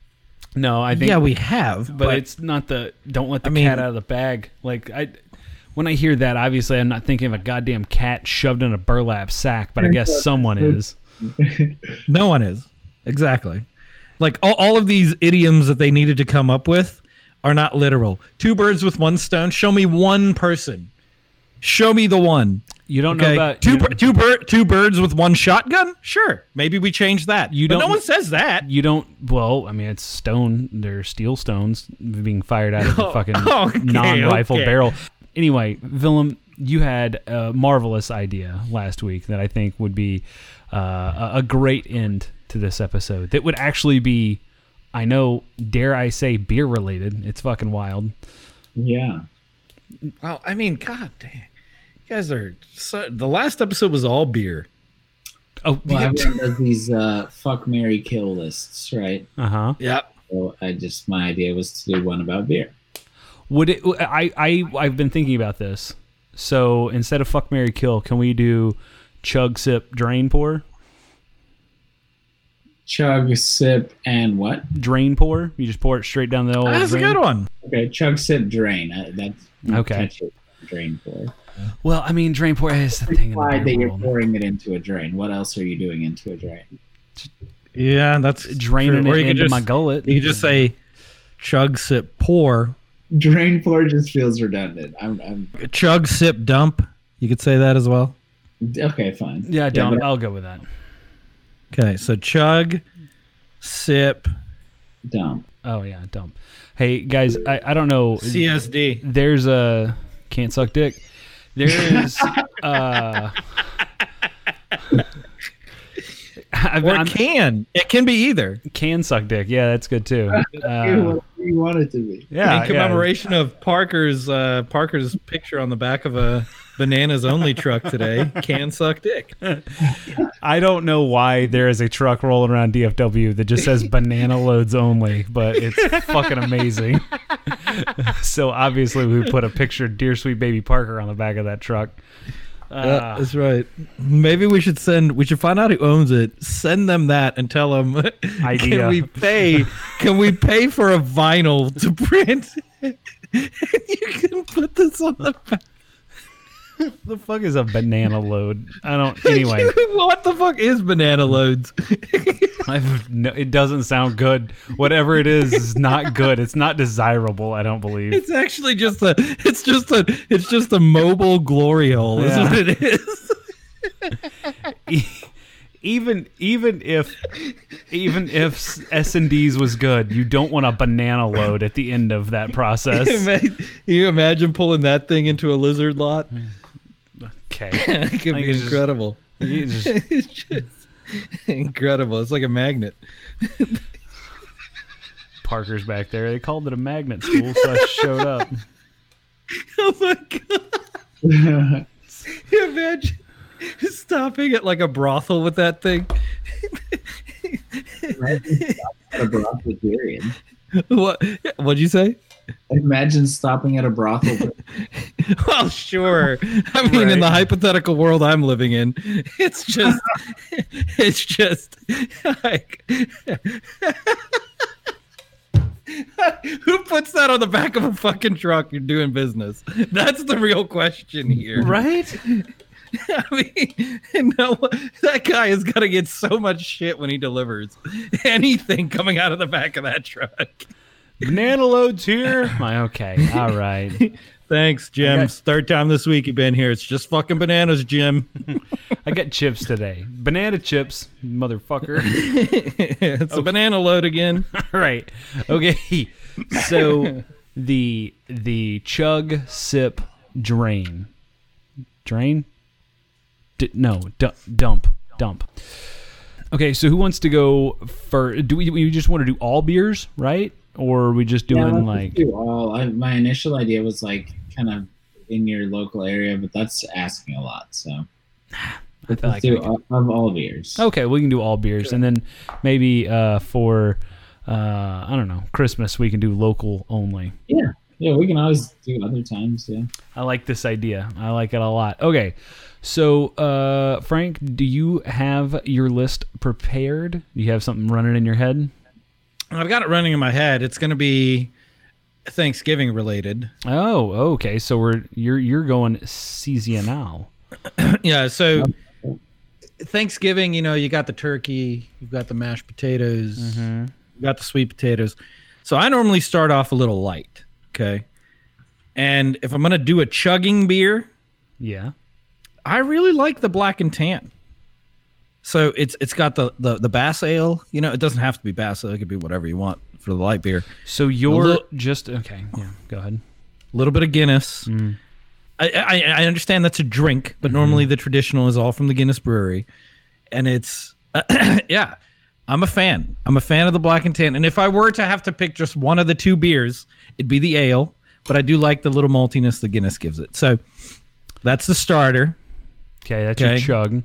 No, I think yeah, we have, but, it's not the don't let the I mean- cat out of the bag. Like I, when I hear that, obviously I'm not thinking of a goddamn cat shoved in a burlap sack, but I guess someone is. No one is. Exactly. Like all, all of these idioms that they needed to come up with are not literal. Two birds with one stone. Show me one person. Show me the one. You don't Okay. know about two two bird two birds with one shotgun? Sure. Maybe we change that. You But don't- No one says that. you don't. Well, I mean, it's stone. They're steel stones being fired out of the Oh, fucking okay, non-rifle okay. barrel. Anyway, Willem, you had a marvelous idea last week that I think would be uh, a great end to this episode. That would actually be, I know, dare I say, beer related. It's fucking wild. Yeah. Well, I mean, god damn. You guys are so, the last episode was all beer. Oh, Well, yeah. everyone does these uh, fuck, Mary kill lists, right? uh huh. Yep. So I just my idea was to do one about beer. Would it? I I I've been thinking about this. So instead of fuck Mary kill, can we do chug sip drain pour? Chug, sip, and what? Drain pour. You just pour it straight down the old. That's a drain? good one. Okay, chug, sip, drain. Uh, that's Okay. it, Drain pour. Well, I mean, drain pour is the thing in the Implied that you're world. pouring it into a drain. What else are you doing into a drain? Yeah, that's Draining true. Or it you could into just, my gullet. You could just say chug sip pour. Drain pour just feels redundant. I'm, I'm Chug sip dump. You could say that as well. okay, fine. Yeah, dump. but- I'll go with that. Okay, so chug sip dump. Oh yeah, dump. Hey guys, I, I don't know. CSD. There's a can't suck dick. There's uh. I've, Or I'm- can. It can be either. can suck dick. Yeah, that's good too. Uh, you want it to be? yeah, in commemoration of Parker's uh, Parker's picture on the back of a bananas only truck today. Can suck dick. I don't know why there is a truck rolling around DFW that just says banana loads only, but it's fucking amazing. so obviously we put a picture of dear sweet baby Parker on the back of that truck. Yeah, Uh, that's right. Maybe we should send. We should find out who owns it. Send them that and tell them. Idea. Can we pay? Can we pay for a vinyl to print? you can put this on the back. the fuck is a banana load? I don't. Anyway, what the fuck is banana loads? I've no, it doesn't sound good. Whatever it is is not good. It's not desirable. I don't believe. It's actually just a. It's just a. It's just a mobile glory hole. Is what it is. even even if even if S and D's was good, you don't want a banana load at the end of that process. Can you imagine pulling that thing into a lizard lot? Hmm. Okay, it could I be think it's just- incredible. You just- it's just incredible. It's like a magnet. Parker's back there. They called it a magnet school, so I showed up. Oh my god! You imagine stopping at like a brothel with that thing. a brothel. What? What'd you say? Imagine stopping at a brothel. Well, sure. I mean, in the hypothetical world I'm living in, it's just, it's just like, who puts that on the back of a fucking truck? You're doing business. That's the real question here. Right? I mean, no, that guy has got to get so much shit when he delivers anything coming out of the back of that truck. Banana loads here. My okay. All right. Thanks, Jim. Okay. Third time this week you've been here. It's just fucking bananas, Jim. I got chips today. Banana chips, motherfucker. it's a banana load again. All right. Okay. So the the chug sip drain drain D- no d- dump dump okay so who wants to go for do we, we just want to do all beers right or are we just doing let's like do all. I, my initial idea was like kind of in your local area, but that's asking a lot. So I feel like do all, of all beers. okay we can do all beers and then maybe uh for uh i don't know christmas we can do local only Yeah, yeah, we can always do other times. Yeah. I like this idea. I like it a lot. Okay. So, uh, Frank, do you have your list prepared? Do you have something running in your head? I've got it running in my head. It's going to be Thanksgiving related. Oh, okay. So we're you're you're going seasonal. yeah. So Thanksgiving, you know, you got the turkey, you've got the mashed potatoes, Mm-hmm. you got the sweet potatoes. So I normally start off a little light. Okay. And if I'm going to do a chugging beer, Yeah. I really like the black and tan. So it's it's got the the the bass ale. You know, it doesn't have to be bass ale. It could be whatever you want for the light beer. So you're little- just okay. Yeah. Go ahead. A little bit of Guinness. Mm. I, I I understand that's a drink, but normally the traditional is all from the Guinness Brewery, and it's yeah. I'm a fan. I'm a fan of the black and tan. And if I were to have to pick just one of the two beers, it'd be the ale. But I do like the little maltiness the Guinness gives it. So that's the starter. Okay, that's Okay. your chug.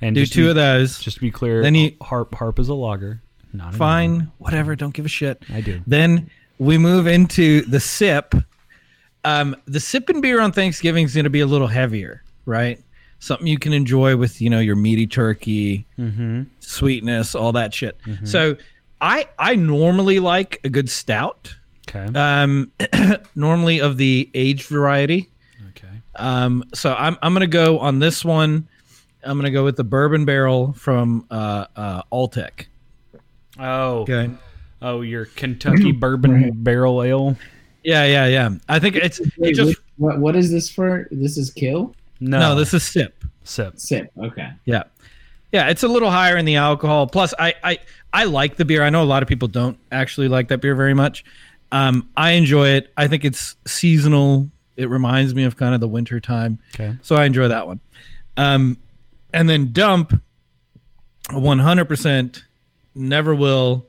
And Do two to, of those. Just to be clear, Then you- harp harp is a lager. Not a Fine, whatever. Don't give a shit. I do. Then we move into the sip. Um, the sipping beer on Thanksgiving is going to be a little heavier, right? Something you can enjoy with, you know, your meaty turkey, Mm-hmm. sweetness, all that shit. So I I normally like a good stout. Okay. Um, normally of the aged variety. okay. Um, so I'm I'm gonna go on this one. I'm gonna go with the bourbon barrel from uh, uh, Alltech. Oh. Okay. Oh, your Kentucky bourbon barrel ale. Yeah, yeah, yeah. I think it's it just what, what what is this for? This is kill No, no. This is sip. sip. sip. Okay. Yeah, yeah. It's a little higher in the alcohol. Plus, I I I like the beer. I know a lot of people don't actually like that beer very much. Um, I enjoy it. I think it's seasonal. It reminds me of kind of the winter time. Okay. So I enjoy that one. Um, and then dump, 100% never will.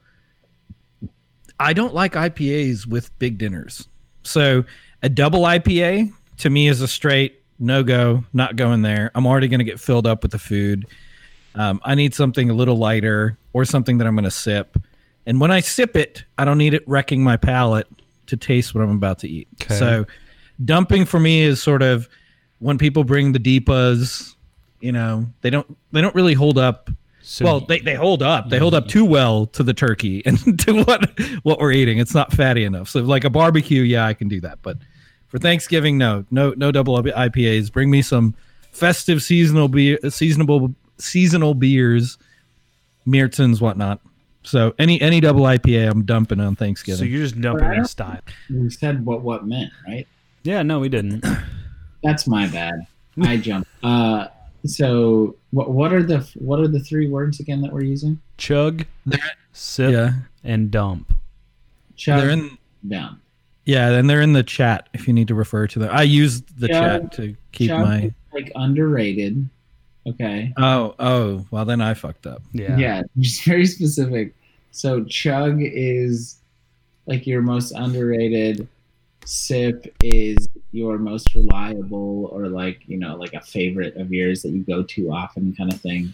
I don't like IPAs with big dinners. So a double IPA to me is a straight no go, not going there. I'm already going to get filled up with the food. Um, I need something a little lighter or something that I'm going to sip. And when I sip it, I don't need it wrecking my palate to taste what I'm about to eat. Okay. So dumping for me is sort of when people bring the DIPAs, you know, they don't they don't really hold up. So well, they, they hold up. They hold up too well to the turkey and to what what we're eating. It's not fatty enough. So like a barbecue, yeah, I can do that. But for Thanksgiving, no, no, no double IPAs. Bring me some festive seasonal beer, seasonable seasonal beers, Märzens, whatnot. So any any double IPA, I'm dumping on Thanksgiving. so you're just dumping Right. in style. We said what what meant, right? Yeah, no, we didn't. That's my bad. I jumped. Uh, so what what are the what are the three words again that we're using? Chug, sip, yeah, and dump. Chug they're in. down. Yeah, and they're in the chat if you need to refer to them. I used the Chug- chat to keep Chug my. is, like underrated. Okay. Oh, oh, well then I fucked up. Yeah. Yeah, just very specific. So chug is like your most underrated. Sip is your most reliable, or like you know, like a favorite of yours that you go to often, kind of thing.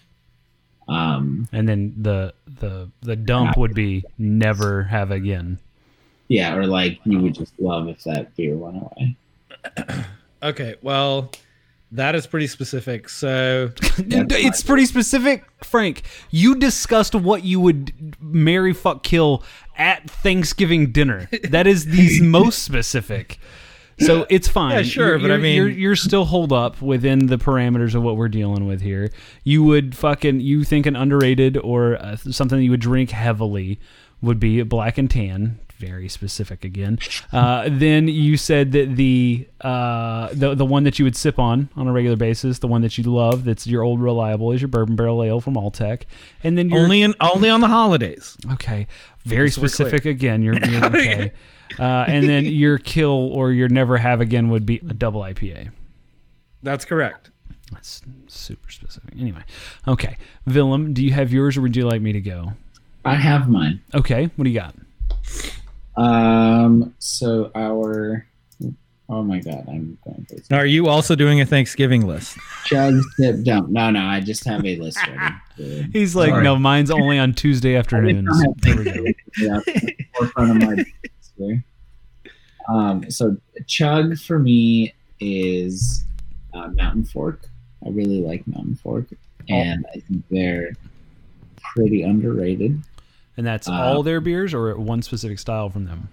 Um, And then the the the dump would be never have again. yeah, or like you would just love if that beer went away. Okay, well, that is pretty specific. So it's pretty specific, Frank. You discussed what you would marry, fuck, kill at Thanksgiving dinner. That is the most specific. So it's fine. Yeah, sure, You're- but I mean- you're, you're still hold up within the parameters of what we're dealing with here. You would fucking you think an underrated or uh, something you would drink heavily would be black and tan. Very specific again. Uh, then you said that the uh, the the one that you would sip on on a regular basis, the one that you love, that's your old reliable, is your bourbon barrel ale from Alltech. And then your only in only on the holidays. Okay, very so specific again. You're, you're okay, uh, and then your kill or your never have again would be a double IPA. That's correct. That's super specific. Anyway, okay, Willem, do you have yours or would you like me to go? I have mine. Okay, what do you got? Um, so our oh my god, I'm going crazy. Now, are you also doing a Thanksgiving list? Chug, sip, dump. No, no, I just have a list ready. He's like, Sorry. no, mine's only on Tuesday afternoons. There we go. yeah, forefront of my. Um, so chug for me is uh, Mountain Fork. I really like Mountain Fork, and I think they're pretty underrated. And that's Uh, all their beers or one specific style from them.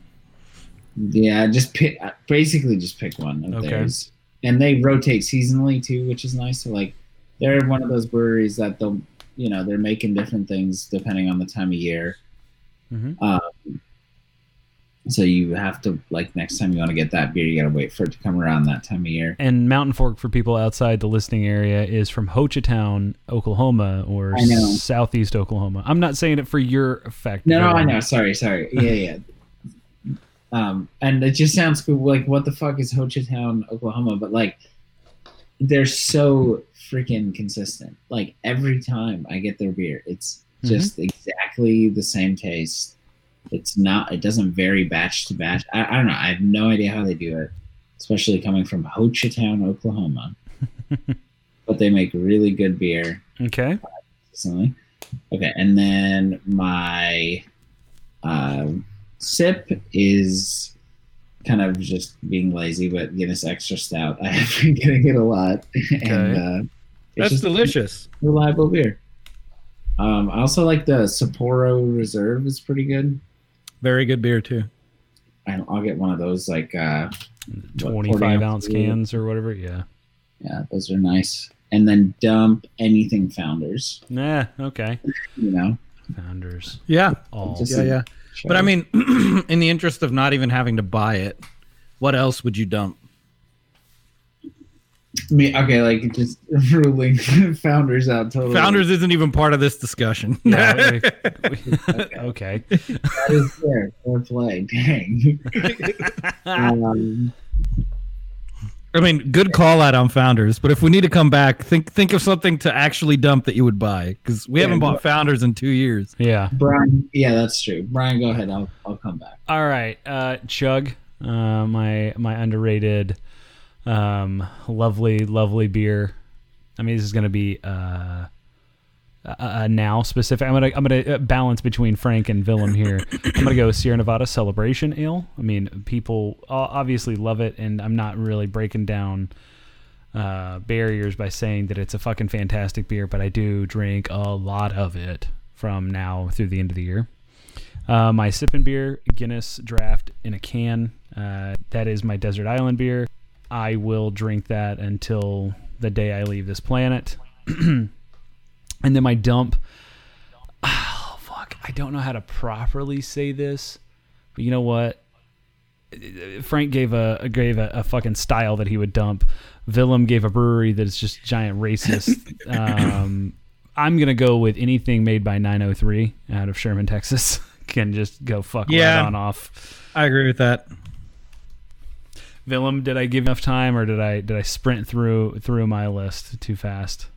Yeah, just pick basically just pick one of Okay. theirs, and they rotate seasonally too, which is nice. So like, they're one of those breweries that they'll, you know, they're making different things depending on the time of year. Mhm. Um, so you have to like next time you want to get that beer, you gotta wait for it to come around that time of year. And Mountain Fork for people outside the listening area is from Hochatown, Oklahoma, or I know. southeast Oklahoma. I'm not saying it for your effect. No, no, I know. Sorry, sorry. Yeah, yeah. um, and it just sounds cool. Like, what the fuck is Hochatown, Oklahoma? But like, they're so freaking consistent. Like every time I get their beer, it's just exactly the same taste. It's not. It doesn't vary batch to batch. I, I don't know. I have no idea how they do it, especially coming from Hochatown, Oklahoma. but they make really good beer Okay. consistently. Okay, and then my uh, sip is kind of just being lazy, but Guinness Extra Stout. I have been getting it a lot, and uh, it's That's just delicious. reliable beer. Um, I also like the Sapporo Reserve; is pretty good. Very good beer too. And I'll get one of those, like uh, what, 40 25 ounce beer. cans or whatever. Yeah. Yeah, those are nice. And then dump anything Founders. Nah. Okay. You know, Founders. Yeah, All. Just- yeah, yeah. But I mean, in the interest of not even having to buy it, what else would you dump? Me okay, like just ruling Founders out totally. Founders isn't even part of this discussion. Yeah, okay. That is fair. Fair play. Dang. um, I mean, good call out on Founders, but if we need to come back, think think of something to actually dump that you would buy because we Yeah, haven't bought Founders in two years. Yeah. Brian, yeah, that's true. Brian, go ahead. I'll I'll come back. All right. Uh, Chug, uh, my my underrated, um, lovely, lovely beer. I mean, this is gonna be uh, now specific. I'm gonna I'm gonna uh, balance between Frank and Willem here. I'm gonna go Sierra Nevada Celebration Ale. I mean, people obviously love it, and I'm not really breaking down uh, barriers by saying that it's a fucking fantastic beer, but I do drink a lot of it from now through the end of the year. Uh, my sipping beer, Guinness Draft in a can. Uh, that is my desert island beer. I will drink that until the day I leave this planet. and then my dump. Oh fuck! I don't know how to properly say this, but you know what? Frank gave a gave a, a fucking style that he would dump. Willem gave a brewery that is just giant racist. um, I'm gonna go with anything made by 903 out of Sherman, Texas. Can just go fuck Yeah. right on off. I agree with that. Willem, did I give enough time, or did I did I sprint through through my list too fast?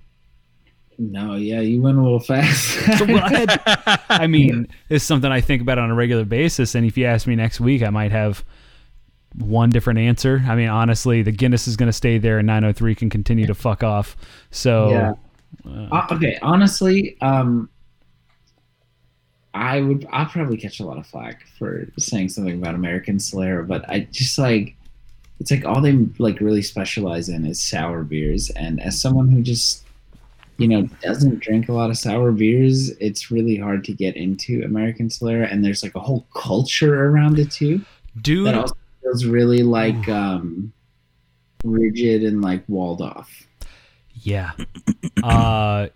No, yeah, you went a little fast. So, well, I, had, I mean, it's something I think about on a regular basis. And if you ask me next week, I might have one different answer. I mean, honestly, the Guinness is going to stay there, and 903 can continue to fuck off. So, Yeah. uh, Uh, okay, honestly, um, I would I'll probably catch a lot of flack for saying something about American Solera, but I just like it's like all they like really specialize in is sour beers, and as someone who just you know doesn't drink a lot of sour beers, it's really hard to get into American Solera, and there's like a whole culture around it too dude, that also feels really like um, rigid and like walled off. Yeah. uh,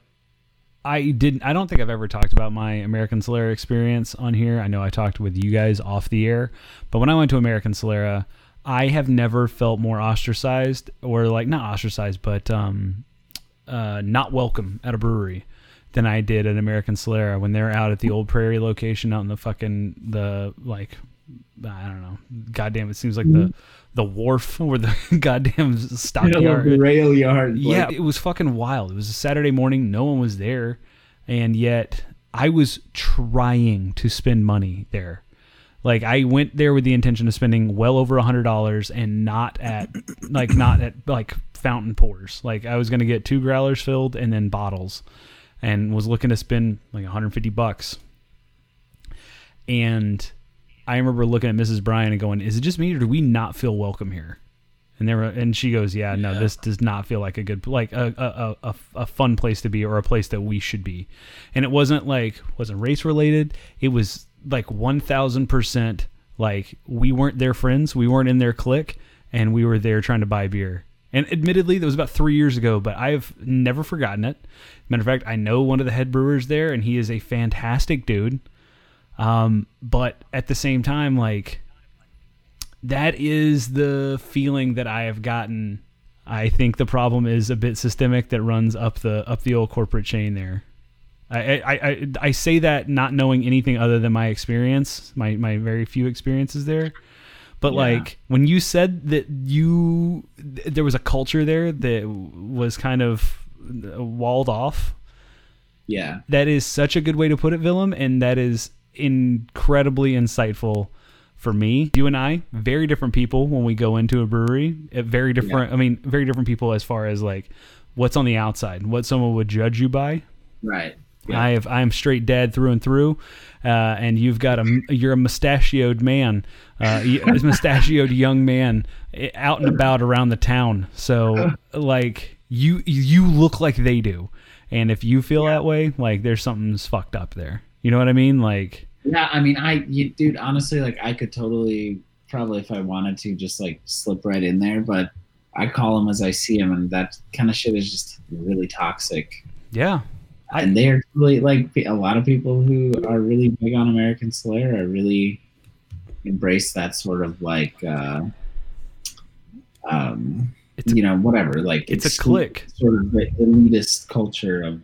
I didn't. I don't think I've ever talked about my American Solera experience on here. I know I talked with you guys off the air, but when I went to American Solera, I have never felt more ostracized or like not ostracized, but um, uh, not welcome at a brewery than I did at American Solera when they're out at the old Prairie location out in the fucking the like I don't know. Goddamn, it seems like the the wharf or the goddamn stockyard. rail yard. Yeah, like- it was fucking wild. It was a Saturday morning. No one was there, and yet I was trying to spend money there. Like I went there with the intention of spending well over a hundred dollars, and not at like not at like fountain pours. Like I was gonna get two growlers filled and then bottles, and was looking to spend like 150 bucks. And I remember looking at Mrs. Bryan and going, "Is it just me, or do we not feel welcome here?" And there, were, and she goes, "Yeah, no, this does not feel like a good, like a, a, a, a fun place to be, or a place that we should be." And it wasn't like wasn't race related. It was like one thousand percent like we weren't their friends, we weren't in their clique, and we were there trying to buy beer. And admittedly, that was about three years ago, but I've never forgotten it. Matter of fact, I know one of the head brewers there, and he is a fantastic dude. Um, but at the same time, like that is the feeling that I have gotten. I think the problem is a bit systemic that runs up the up the old corporate chain there. I I, I, I say that not knowing anything other than my experience, my, my very few experiences there. But Yeah. like when you said that you th- there was a culture there that was kind of walled off, yeah. that is such a good way to put it, Willem, and that is incredibly insightful for me. You and I, very different people when we go into a brewery. Uh, Very different. I mean, very different people as far as like what's on the outside, and what someone would judge you by. Right. Yeah. I have I am straight dad through and through, uh, and you've got a you're a mustachioed man, uh, mustachioed young man eh, out and about around the town. So like you you look like they do, and if you feel that way, like there's something's fucked up there. You know what I mean? Like Yeah, I mean, I, you, dude, honestly, like, I could totally, probably, if I wanted to, just like slip right in there. But I call them as I see them, and that kind of shit is just really toxic. yeah, and they're really like a lot of people who are really big on American Solera are really embrace that sort of like, uh, um, It's a- you know, whatever. Like, it's a clique. sort of the elitist culture of.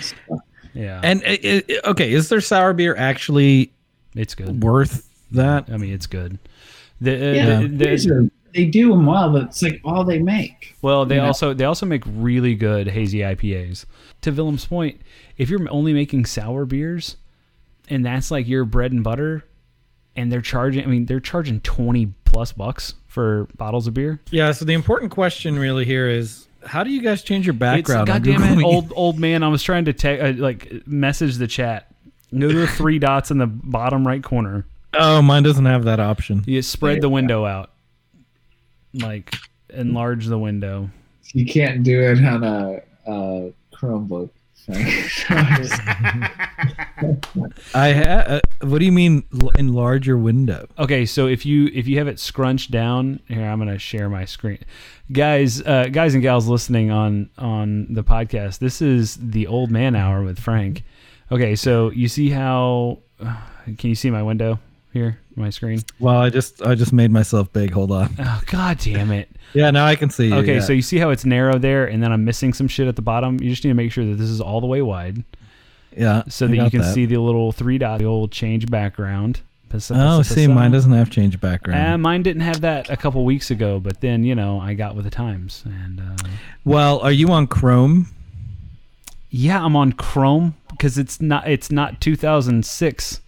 Stuff. yeah, And uh, uh, okay, is their sour beer actually it's good. worth that? I mean, it's good. The, uh, Yeah, the- the- these are- they do them well, but it's like all they make. Well, they You know? also they also make really good hazy IPAs. To Willem's point, if you're only making sour beers, and that's like your bread and butter, and they're charging, I mean, they're charging twenty plus bucks for bottles of beer. Yeah. So the important question really here is, how do you guys change your background? It's, on goddamn it, old old man. I was trying to te- uh, like message the chat. Go to the three dots in the bottom right corner. Oh, mine doesn't have that option. You spread the window out, like enlarge the window. You can't do it on a, a Chromebook. I ha- uh, What do you mean l- enlarge your window? Okay, so if you if you have it scrunched down, here I'm gonna share my screen, guys, uh, guys and gals listening on on the podcast. This is the old man hour with Frank. Okay, so you see how? Can you see my window here, my screen? Well, I just I just made myself big. Hold on. Oh God damn it! Yeah, now I can see. you, Okay, yeah. so you see how it's narrow there, and then I'm missing some shit at the bottom. You just need to make sure that this is all the way wide, yeah, so I that you can see the little three dot, the old change background. Oh, see, mine doesn't have change background. Uh, mine didn't have that a couple weeks ago, but then you know I got with the times, and uh, well, are you on Chrome? yeah, I'm on Chrome because it's not it's not 2006.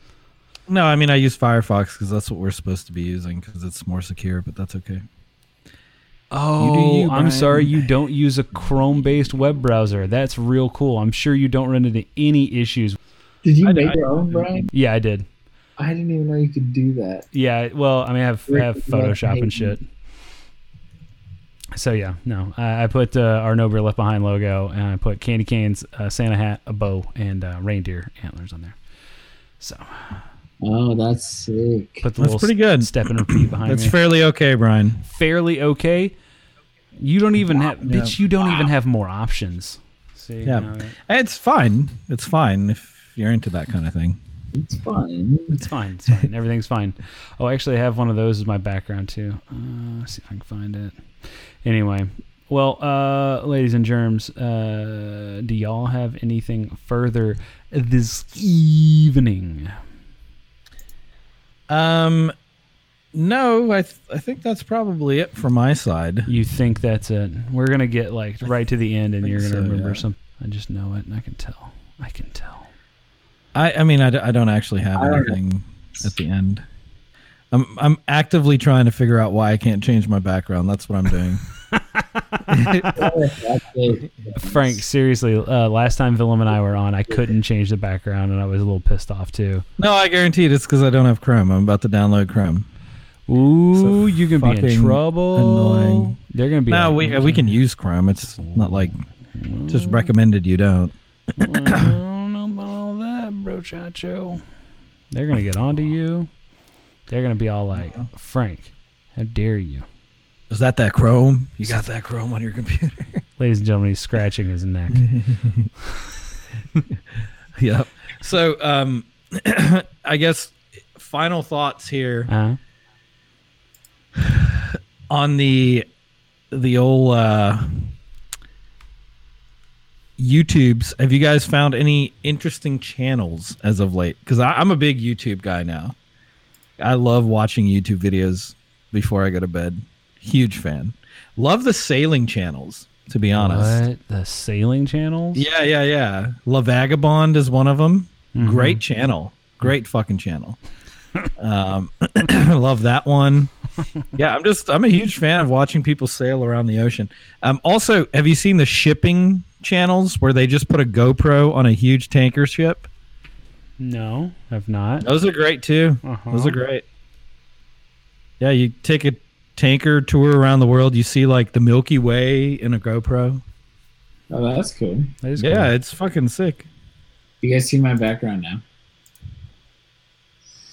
No, I mean I use Firefox because that's what we're supposed to be using because it's more secure. But that's okay. Oh, You do you, I'm sorry, you don't use a Chrome-based web browser. That's real cool. I'm sure you don't run into any issues. Did you I- make I- your own, Brian? Yeah, I did. I didn't even know you could do that. Yeah, well, I mean, I have I have Rick, Photoshop and shit. So yeah, no, I, I put uh, our No Beer Left Behind logo, and I put candy canes, uh, Santa hat, a bow, and uh, reindeer antlers on there. So Oh, that's sick. Put the That's pretty good. step and repeat behind That's me. fairly okay, Brian. Fairly okay. You don't even have, Yeah. bitch. You don't even have more options. See, Yeah. now- It's fine. It's fine if you're into that kind of thing. It's fine. It's fine. It's fine. Everything's fine. Oh, actually, I have one of those as my background too. Uh, see if I can find it. Anyway, well, uh, ladies and germs, uh, do y'all have anything further this evening? Um, no, I th- I think that's probably it for my side. You think that's it? We're gonna get like right to the end, and you're gonna so, remember yeah. some. I just know it, and I can tell. I can tell. I I mean I, d- I don't actually have I don't know. anything at the end. I'm I'm actively trying to figure out why I can't change my background. That's what I'm doing. Frank, seriously, uh, last time Willem and I were on, I couldn't change the background, and I was a little pissed off too. no, I guarantee it. It's because I don't have Chrome. I'm about to download Chrome. Ooh, So you're gonna be in trouble. annoying. They're gonna be. No, we we can use Chrome. It's not like just recommended you don't. I don't know about all that, brochacho. They're gonna get onto you. They're gonna be all like, Frank, how dare you? Is that that Chrome? You got that Chrome on your computer? Ladies and gentlemen, he's scratching his neck. yep. So, um, I guess final thoughts here Uh, on the the old uh, YouTubes. Have you guys found any interesting channels as of late? Because I'm a big YouTube guy now. I love watching YouTube videos before I go to bed. Huge fan. Love the sailing channels. To be honest. what the sailing channels? Yeah, yeah, yeah. La Vagabonde is one of them. Mhm. Great channel. Great fucking channel. um, love that one. Yeah, I'm just I'm a huge fan of watching people sail around the ocean. Um, also, have you seen the shipping channels where they just put a GoPro on a huge tanker ship? No, I've not. Those are great too. Uh-huh. Those are great. Yeah, you take a tanker tour around the world. You see like the Milky Way in a GoPro. Oh, that's cool. That is Yeah, cool. it's fucking sick. You guys see my background now?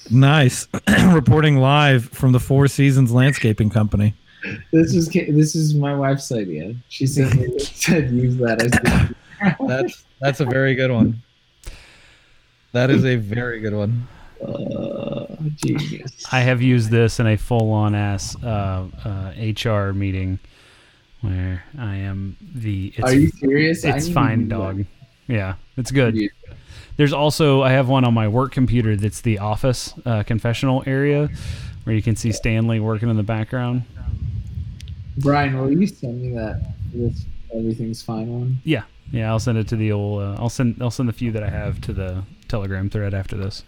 Nice. Reporting live from the Four Seasons Landscaping Company. This is this is my wife's idea. She said said use that as That's that's a very good one. That is a very good one. Uh, genius. I have used this in a full-on ass uh, uh, HR meeting where I am the. It's, Are you serious? It's fine, use that. dog. Yeah, it's good. Use There's also I have one on my work computer that's the office uh, confessional area where you can see Stanley working in the background. Brian, will you send me that this everything's fine one? Yeah, yeah. I'll send it to the old. Uh, I'll send. I'll send the few that I have to the Telegram thread after this.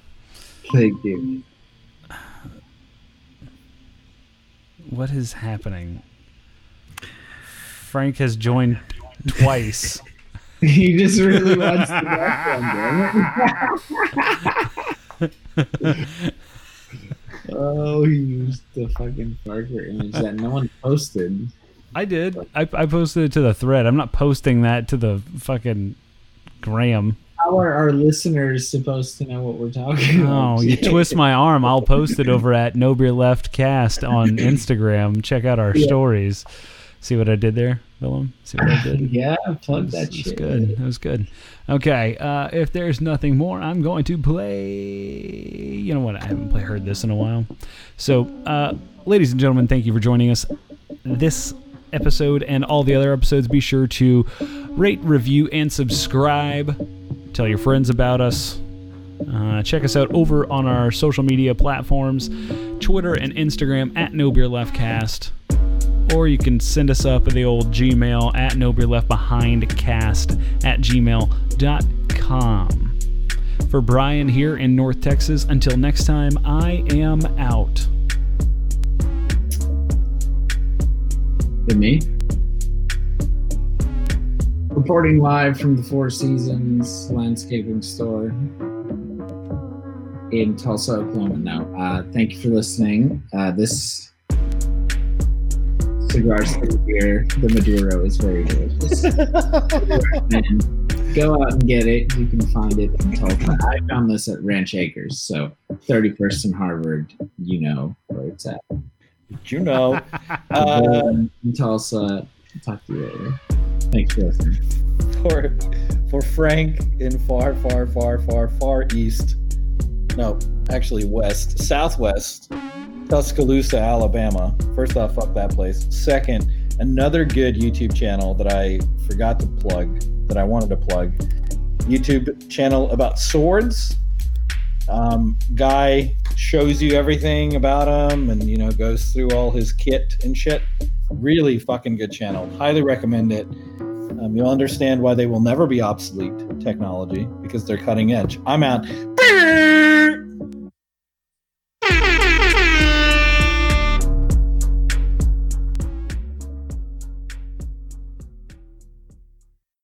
Thank you. What is happening? Frank has joined twice. he just really wants the background, damn it. oh, he used the fucking Parker image that no one posted. I did. I, I posted it to the thread. I'm not posting that to the fucking Graham. How are our listeners supposed to know what we're talking about? Oh, you twist my arm. I'll post it over at No Beer Left Cast on Instagram. Check out our Yeah. stories. See what I did there, Willem? See what I did? Yeah, plug that That was shit. good. That was good. Okay, uh, if there's nothing more, I'm going to play. You know what? I haven't play, heard this in a while. So, uh, ladies and gentlemen, thank you for joining us. This episode and all the other episodes, be sure to rate, review, and subscribe. Tell your friends about us. Uh, check us out over on our social media platforms Twitter and Instagram at No Beer Left Cast or you can send us up the old Gmail at no beer left behind cast at gmail.com. For Brian here in North Texas, until next time, I am out. To me. Reporting live from the Four Seasons Landscaping Store in Tulsa, Oklahoma. Now, uh, thank you for listening. Uh, this cigar beer, the Maduro, is very delicious. Go out and get it. You can find it in Tulsa. I found this at Ranch Acres, so 31st and Harvard. You know where it's at. You know. Uh, in Tulsa. Talk to you later. Thanks for listening. for for Frank in far, far, far, far, far east. No, actually west, southwest, Tuscaloosa, Alabama. First off, fuck that place. Second, another good YouTube channel that I forgot to plug, that I wanted to plug. YouTube channel about swords. Um, guy shows you everything about him and you know goes through all his kit and shit. Really fucking good channel. Highly recommend it. Um, you'll understand why they will never be obsolete technology because they're cutting edge. I'm out.